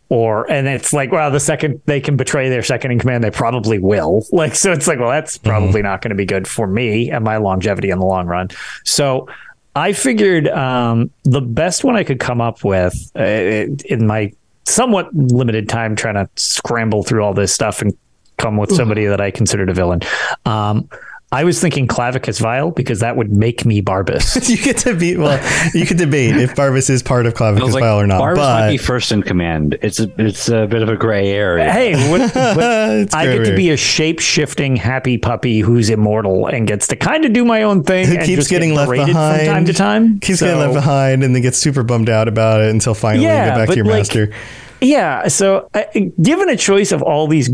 or and it's like wow the second they can betray their second in command they probably will like so it's like well that's probably not going to be good for me and my longevity in the long run so i figured um, the best one i could come up with uh, in my somewhat limited time trying to scramble through all this stuff and come with somebody that i considered a villain. Um, I was thinking Clavicus Vile because that would make me Barbas. you get to be well. You could debate if Barbas is part of Clavicus like, Vile or not. Barbas but might be first in command. It's a, it's a bit of a gray area. hey, what, but It's I very get to be a shape shifting happy puppy who's immortal and gets to kind of do my own thing. Who and keeps just get getting left behind from time to time. keeps So- getting left behind and then gets super bummed out about it until finally you Yeah, get back to your like- master. Yeah. So, uh, given a choice of all these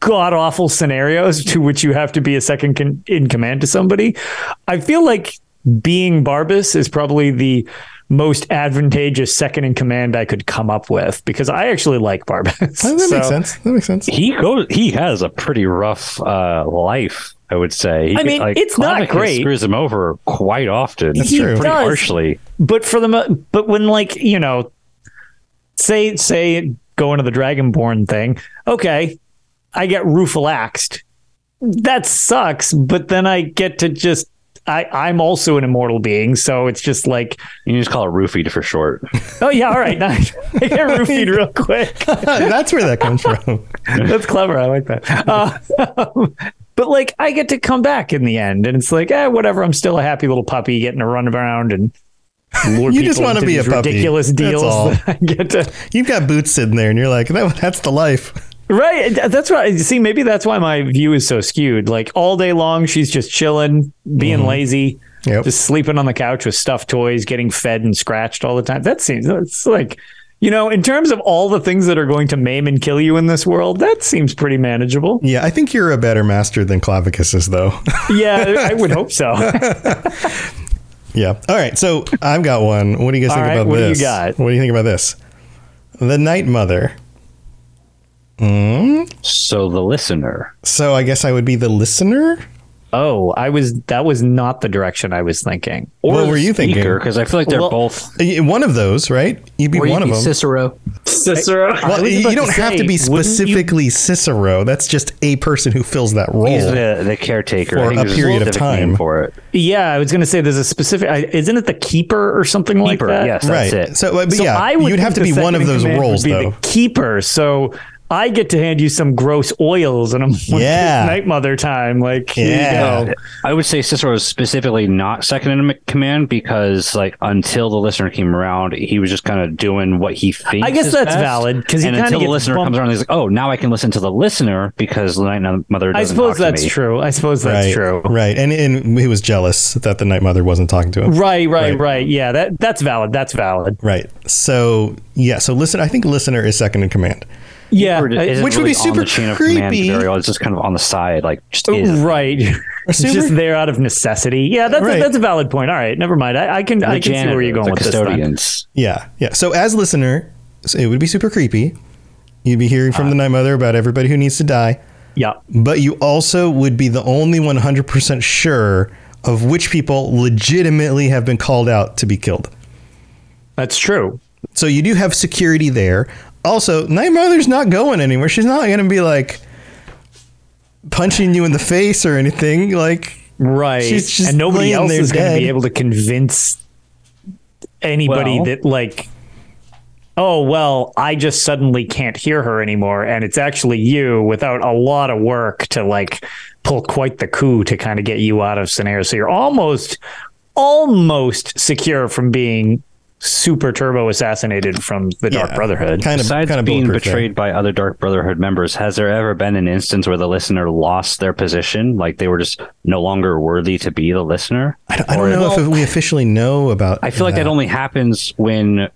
god awful scenarios to which you have to be a second con- in command to somebody, I feel like being Barbas is probably the most advantageous second in command I could come up with because I actually like Barbas. Oh, that So- makes sense. That makes sense. He goes. He has a pretty rough uh, life. I would say. He I get- mean, it's not Clavicus great. Screws him over quite often. That's He true. Pretty does. harshly. but for the mo- but when like you know say say go into the dragonborn thing okay i get rufilaxed that sucks but then i get to just I, I'm also an immortal being, so it's just like, You can just call it roofied for short. oh yeah, all right, nice. I get roofied real quick. That's where that comes from. That's clever. I like that. Uh, but like, I get to come back in the end, and it's like, eh, whatever. I'm still a happy little puppy getting to run around and lure You just people wanna into be a these puppy. ridiculous That's deals all. that I get to. You've got boots sitting there, and you're like, that, that's the life. Right. That's why. See, maybe that's why my view is so skewed. Like all day long, she's just chilling, being mm-hmm. lazy, Yep. just sleeping on the couch with stuffed toys, getting fed and scratched all the time. That seems. It's like, you know, in terms of all the things that are going to maim and kill you in this world, that seems pretty manageable. Yeah, I think you're a better master than Clavicus is, though. Yeah, I would hope so. yeah. All right. So I've got one. What do you guys All think right, about what do you this? got? What do you think about this? The Night Mother. So the listener. So I guess I would be the listener. Oh, I was that was not the direction I was thinking. Or What the were you thinking? Because I feel like they're Well- both. One of those, right? You'd be Or one you of be them. Cicero. Cicero. I well, was you don't to have to be specifically Cicero. That's just a person who fills that role. He's the, the caretaker For I think a period of time. for it. Yeah, I was going to say there's a specific. Isn't it the keeper or something like that? yes, right. that's it. So, uh, but So yeah, I would you'd have to be one of those roles, would be though. The keeper. So I get to hand you some gross oils, and I'm like, Yeah. Night Mother time. Like, Yeah. you go. I would say Cicero is specifically not second in command because, like, until the listener came around, he was just kind of doing what he thinks. I guess is that's best. valid, 'cause he and kinda until the listener bumped- comes around, he's like, "Oh, now I can listen to the listener because the Night Mother." I Doesn't suppose talk to that's me. true. I suppose that's right, true. Right. And and he was jealous that the Night Mother wasn't talking to him. Right, right, Right. right, Yeah, that that's valid. That's valid. Right. So yeah. So listen, I think listener is second in command. Yeah, Or I- isn't Which would be really on super the chain of command creepy. very well. It's just kind of on the side, like just is. right. It's super- just there out of necessity. Yeah, that's Right. a, that's a valid point. All right, never mind. I, I can The I can see where you're going the with this. Then. custodians. Yeah. Yeah. So as listener, so it would be super creepy. You'd be hearing from uh, the Night Mother about everybody who needs to die, Yeah. but you also would be the only 100% sure of which people legitimately have been called out to be killed. That's true. So you do have security there. Also, Night Mother's not going anywhere. She's not going to be like punching you in the face or anything. Like, Right. She's just and nobody else there is going to be able to convince anybody Well- that like oh well i just suddenly can't hear her anymore and it's actually you without a lot of work to like pull quite the coup to kind of get you out of scenarios so you're almost almost secure from being super turbo assassinated from the dark Yeah. brotherhood kind of, Besides kind of being bulletproof there. betrayed by other Dark Brotherhood members, has there ever been an instance where the listener lost their position, like they were just no longer worthy to be the listener? I don't, I don't Or- know if we officially know about. I feel like that only happens when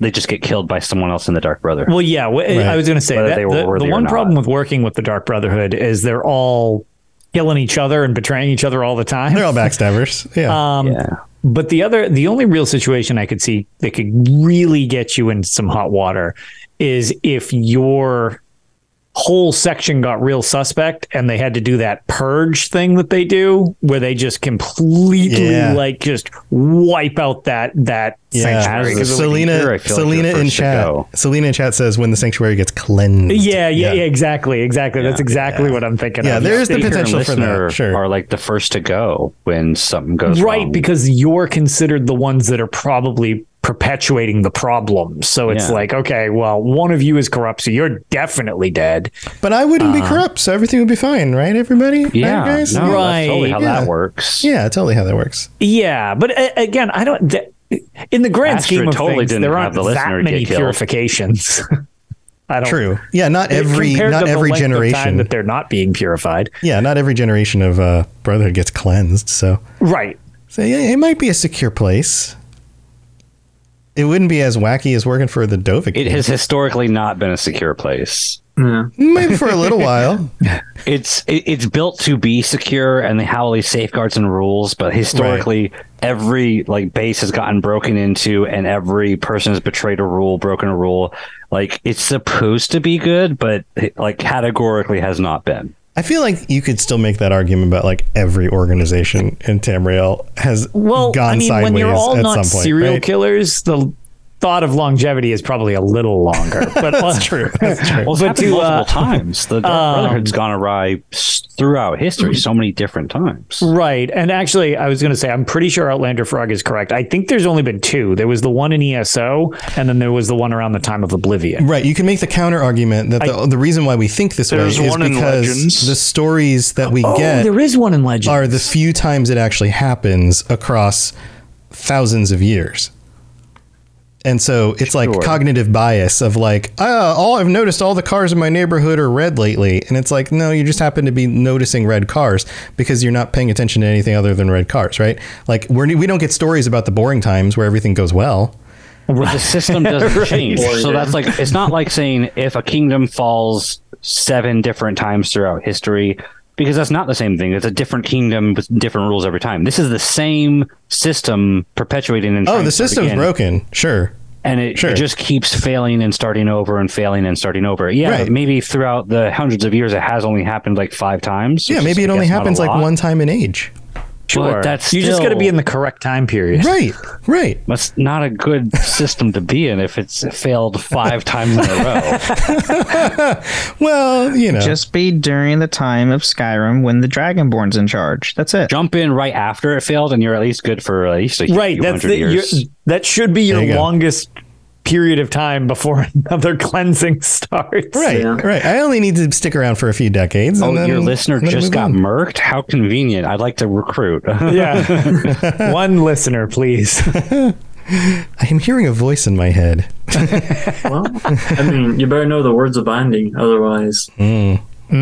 they just get killed by someone else in the Dark Brotherhood. Well, yeah, wh- Right. I was going to say Whether that they were the, the one problem with working with the Dark Brotherhood is they're all killing each other and betraying each other all the time. They're all backstabbers. Yeah. Um, yeah. But the other, the only real situation I could see that could really get you into some hot water is if your whole section got real suspect and they had to do that purge thing that they do where they just completely Yeah. like just wipe out that that yeah. sanctuary. As 'Cause a it would- leader, Selena, like Selena you're in first chat. Selena in chat says when the sanctuary gets cleansed. yeah, yeah, yeah, exactly, exactly. That's exactly yeah. what I'm thinking. Yeah, of. there is the Speaker potential for listener that. Sure. Are like the first to go when something goes right wrong. because you're considered the ones that are probably perpetuating the problem so it's Yeah. like okay well one of you is corrupt so you're definitely dead But I wouldn't be corrupt, so everything would be fine, right, everybody? Right, yeah, guys? no, that's totally how yeah. that works. Yeah, totally how that works. yeah but uh, again i don't th- in the grand Astrid scheme of totally things didn't there aren't the that many purifications i don't True. Yeah, not every not to the every of time generation. that they're not being purified Yeah, not every generation of uh, brotherhood gets cleansed. So, right so yeah, it might be a secure place. It wouldn't be as wacky as working for the Dovik. It has historically not been a secure place. Yeah. maybe for a little while. It's it, it's built to be secure, and they have all these safeguards and rules. But historically, every like base has gotten broken into, and every person has betrayed a rule, broken a rule. Like it's supposed to be good, but it, like categorically has not been. I feel like you could still make that argument about like every organization in Tamriel has well gone i mean sideways when you're all at not some point. serial right? killers the thought of longevity is probably a little longer but That's true. That's true. Well, it's But to, multiple uh, times. The Dark um, Brotherhood's gone awry throughout history so many different times. Right. And actually, I was going to say, I'm pretty sure Outlander Frog is correct. I think there's only been two. There was the one in ESO, and then there was the one around the time of Oblivion. Right. You can make the counter argument that the, the reason why we think this way is because the stories that we Oh, get there is one in Legend. are the few times it actually happens across thousands of years. And so it's like cognitive bias of like, oh, all I've noticed all the cars in my neighborhood are red lately. And it's like, no, you just happen to be noticing red cars because you're not paying attention to anything other than red cars, right? Like we're, we don't get stories about the boring times where everything goes well. But the system doesn't change. So that's like it's not like saying if a kingdom falls seven different times throughout history, because that's not the same thing. It's a different kingdom with different rules every time. This is the same system perpetuating and Oh, the system's again. broken. Sure. And it, Sure. it just keeps failing and starting over and failing and starting over. Yeah, Right. maybe throughout the hundreds of years, it has only happened like five times. Yeah, maybe is, it I only guess, not a happens like one time in age. Sure. that's you just got to be in the correct time period. Right, right. That's not a good system to be in if it's failed five times in a row. Well, you know, Just be during the time of Skyrim when the Dragonborn's in charge. That's it. Jump in right after it failed, and you're at least good for at least a Right. few That's hundred the, years. your, that should be your There you go. Longest period of time before another cleansing starts. right, Yeah. right. I only need to stick around for a few decades. Oh, and then, your listener and just got on. murked. How convenient! I'd like to recruit. Yeah. One listener, please. I am hearing a voice in my head. Well, I mean, you better know the words of binding, otherwise. Mm-hmm.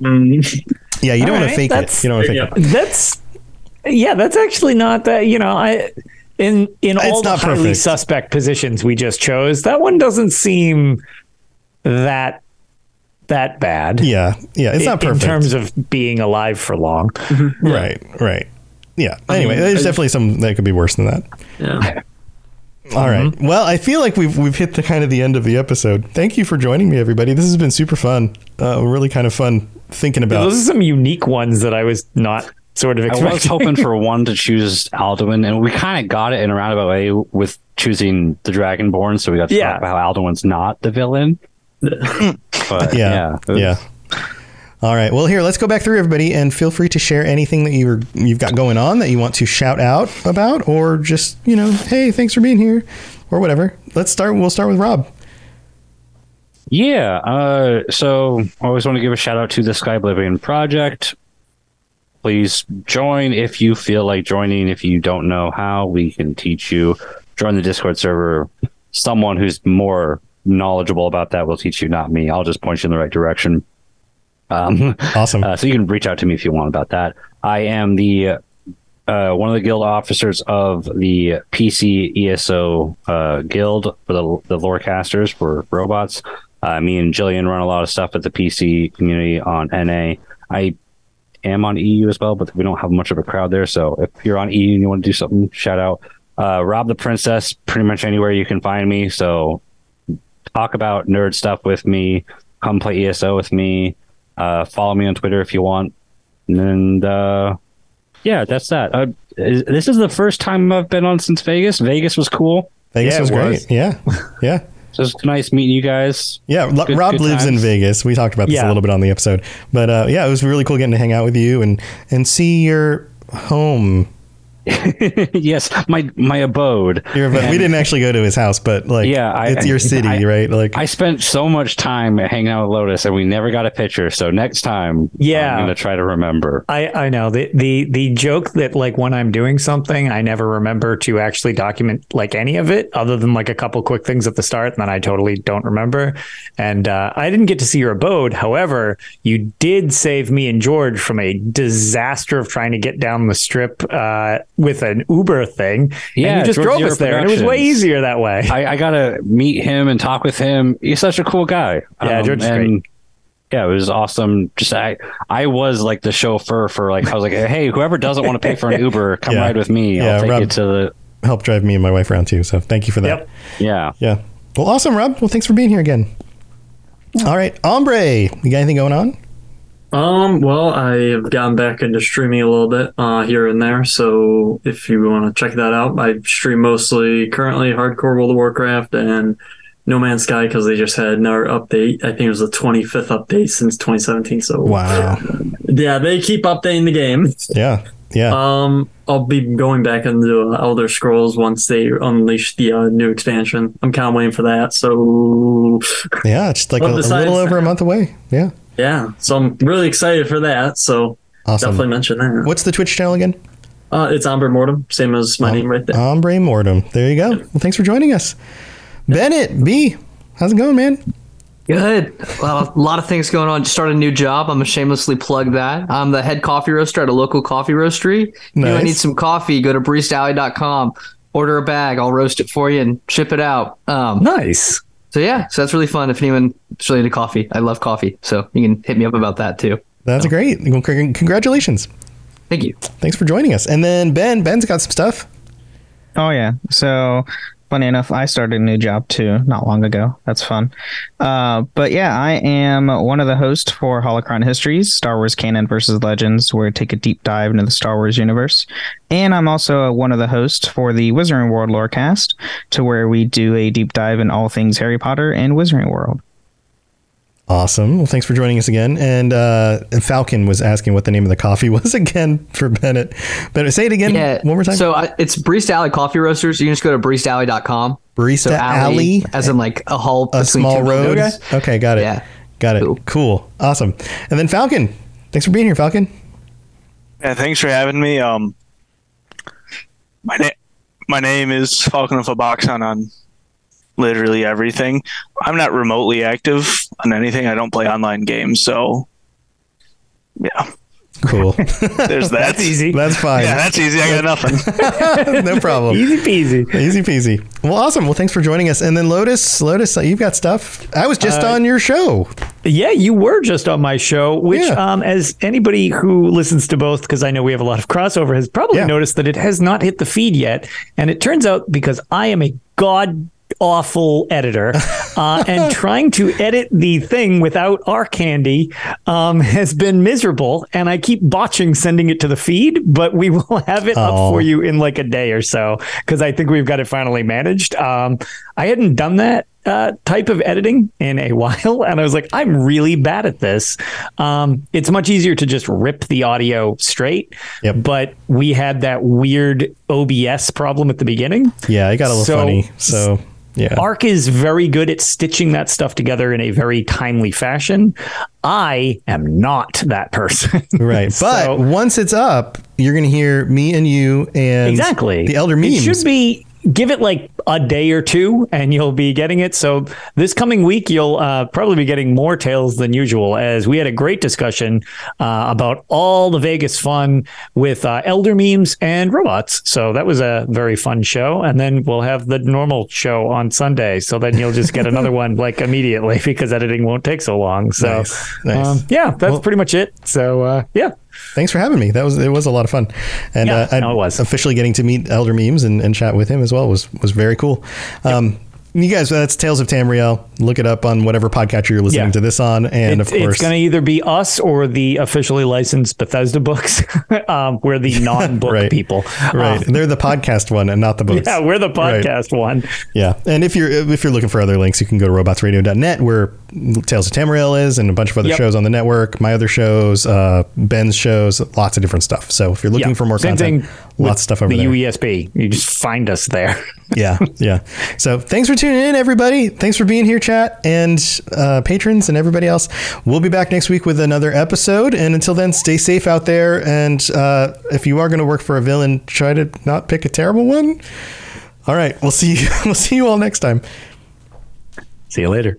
Mm, Yeah, you don't want All to right, fake it. You don't want to fake yeah. it. That's yeah, that's actually not that, you know, I in in all It's the not highly perfect. suspect positions we just chose, that one doesn't seem that that bad. Yeah, yeah. It's not in- perfect. in terms of being alive for long. right, right. Yeah. Anyway, mean, there's I- definitely some that could be worse than that. yeah. All right. Mm-hmm. Well, I feel like we've we've hit the kind of the end of the episode. Thank you for joining me, everybody. This has been super fun. Uh, really kind of fun thinking about. Those are some unique ones that I was not sort of I was hoping for one to choose Alduin, and we kind of got it in a roundabout way with choosing the Dragonborn. So we got to Yeah. talk about how Alduin's not the villain. but yeah, yeah, yeah. All right. Well, here, let's go back through everybody, and feel free to share anything that you're you've got going on that you want to shout out about, or just you know, hey, thanks for being here, or whatever. Let's start. We'll start with Rob. Yeah. Uh, so I always want to give a shout out to the Sky Oblivion Project. Please join if you feel like joining. If you don't know how, we can teach you. Join the Discord server. Someone who's more knowledgeable about that will teach you, not me. I'll just point you in the right direction. Um, Awesome. uh, so you can reach out to me if you want about that. I am the uh, one of the guild officers of the PC ESO uh, guild for the the lorecasters for robots. Uh, me and Jillian run a lot of stuff at the PC community on NA. I am on EU as well, but we don't have much of a crowd there. So if you're on EU and you want to do something, shout out. Uh, Rob the Princess, pretty much anywhere you can find me. So talk about nerd stuff with me. Come play ESO with me. Uh, follow me on Twitter if you want. And uh, yeah, that's that. Uh, is, this is the first time I've been on since Vegas. Vegas was cool. Vegas yeah, was it great. Yeah, yeah, So it's nice meeting you guys. yeah. Good- Rob good lives in. Vegas. We talked about this a little bit on the episode, but uh, yeah, it was really cool getting to hang out with you and and see your home. yes, my my abode. Your, but we didn't actually go to his house, but like, Yeah, I- it's your city, I- right? Like, I spent so much time hanging out with Lotus, and we never got a picture. So next time, Yeah. I'm gonna try to remember. I, I know the, the the joke that like when I'm doing something, I never remember to actually document like any of it, other than like a couple quick things at the start, and then I totally don't remember. And uh, I didn't get to see your abode. However, you did save me and George from a disaster of trying to get down the strip uh, with an Uber thing. Yeah, and you just George drove Zero us there, and it was way easier that way. I, I gotta meet him and talk with him. He's such a cool guy. Yeah, um, George is and Yeah, it was awesome. Just I, I was like the chauffeur for like I was like, hey, whoever doesn't want to pay for an Uber, come Yeah. ride with me. Yeah, I'll take Rob- you to the help drive me and my wife around too. So thank you for that. Yep. yeah. Yeah. Well, awesome, Rob. Well, thanks for being here again. All right, Ombre, you got anything going on? Um, well, I've gotten back into streaming a little bit uh, here and there. So if you want to check that out, I stream mostly currently hardcore World of Warcraft and No Man's Sky because they just had another update. I think it was the 25th update since 2017. So Wow. yeah, they keep updating the game. Yeah. Yeah. Um, I'll be going back into uh, Elder Scrolls once they unleash the uh, new expansion. I'm kind of waiting for that. So yeah. It's like a, a little over a month away. Yeah. Yeah, so I'm really excited for that. So Awesome. definitely mention that. What's the Twitch channel again? Uh, it's Ombre Mortem, same as my name right there. Ombre Mortem. There you go. Well, thanks for joining us. Bennett, B, how's it going, man? Good. Well, a lot of things going on. Just started a new job. I'm gonna shamelessly plug that. I'm the head coffee roaster at a local coffee roastery. If you Nice. need some coffee, go to baristalley.com, order a bag. I'll roast it for you and ship it out. Um, Nice. So yeah, so that's really fun. If anyone is really into coffee, I love coffee, so you can hit me up about that too. That's great. Congratulations. Thank you. Thanks for joining us. And then Ben, Ben's got some stuff. Oh yeah. So funny enough, I started a new job too not long ago. That's fun. Uh, but yeah, I am one of the hosts for Holocron Histories, Star Wars Canon versus Legends, where I take a deep dive into the Star Wars universe. And I'm also one of the hosts for the Wizarding World Lorecast, to where we do a deep dive in all things Harry Potter and Wizarding World. Awesome. Well, thanks for joining us again. And uh, Falcon was asking what the name of the coffee was again for Bennett. Bennett, say it again Yeah. one more time. So I, it's Barista Alley Coffee Roasters. You can just go to baristaalley.com. Barista So Alley, as in like a hall a between small road. buildings. Okay. got it. Yeah. Got it. Cool. Cool. Awesome. And then Falcon, thanks for being here, Falcon. Yeah, thanks for having me. Um, my name my name is Falcon of Aboxon on literally everything. I'm not remotely active on anything. I don't play online games, so yeah, Cool. there's that. That's easy. That's fine. Yeah, that's easy. I got nothing. no problem. Easy peasy. Easy peasy. Well, awesome. Well, thanks for joining us. And then Lotus, Lotus, uh, you've got stuff. I was just Uh, on your show. Yeah, you were just on my show, which, Yeah. um, as anybody who listens to both, because I know we have a lot of crossover, has probably Yeah. noticed that it has not hit the feed yet. And it turns out because I am a god awful editor uh, and trying to edit the thing without our candy um, has been miserable and i keep botching sending it to the feed but we will have it Oh. up for you in like a day or so because i think we've got it finally managed um, i hadn't done that uh, type of editing in a while and i was like i'm really bad at this um, it's much easier to just rip the audio straight Yep. but we had that weird obs problem at the beginning Yeah, it got a little So- funny. So, yeah. Arc is very good at stitching that stuff together in a very timely fashion. I am not that person. Right. But So- once it's up, you're going to hear me and you and exactly. the elder It should be give it like a day or two and you'll be getting it. So this coming week, you'll uh, probably be getting more tales than usual as we had a great discussion uh, about all the Vegas fun with uh, elder memes and robots. So that was a very fun show. And then we'll have the normal show on Sunday. So then you'll just get another one like immediately because editing won't take so long. So Nice, nice. Um, yeah, that's Well- pretty much it. So uh, yeah. Thanks for having me. That was it was a lot of fun, and Yeah, uh, I- no, it was. officially getting to meet Elder Memes and, and chat with him as well was was very cool. Um, you guys, that's Tales of Tamriel. Look it up on whatever podcatcher you're listening Yeah. to this on, and It's, of course, it's going to either be us or the officially licensed Bethesda books. um, we're the non-book Right. people. right. Um, They're the podcast one and not the books. yeah, we're the Right. podcast one. Yeah, and if you're if you're looking for other links, you can go to robotsradio.net where Tales of Tamriel is, and a bunch of other Yep. shows on the network. My other shows, uh, Ben's shows, lots of different stuff. So if you're looking Yeah. for more Same content, thing lots of stuff over the there. UESP. You just find us there. yeah, yeah. So thanks for tuning in, everybody. Thanks for being here, chat, and uh, patrons and everybody else. We'll be back next week with another episode. And until then, stay safe out there. And uh, if you are going to work for a villain, try to not pick a terrible one. All right, we'll see. You, we'll see you all next time. See you later.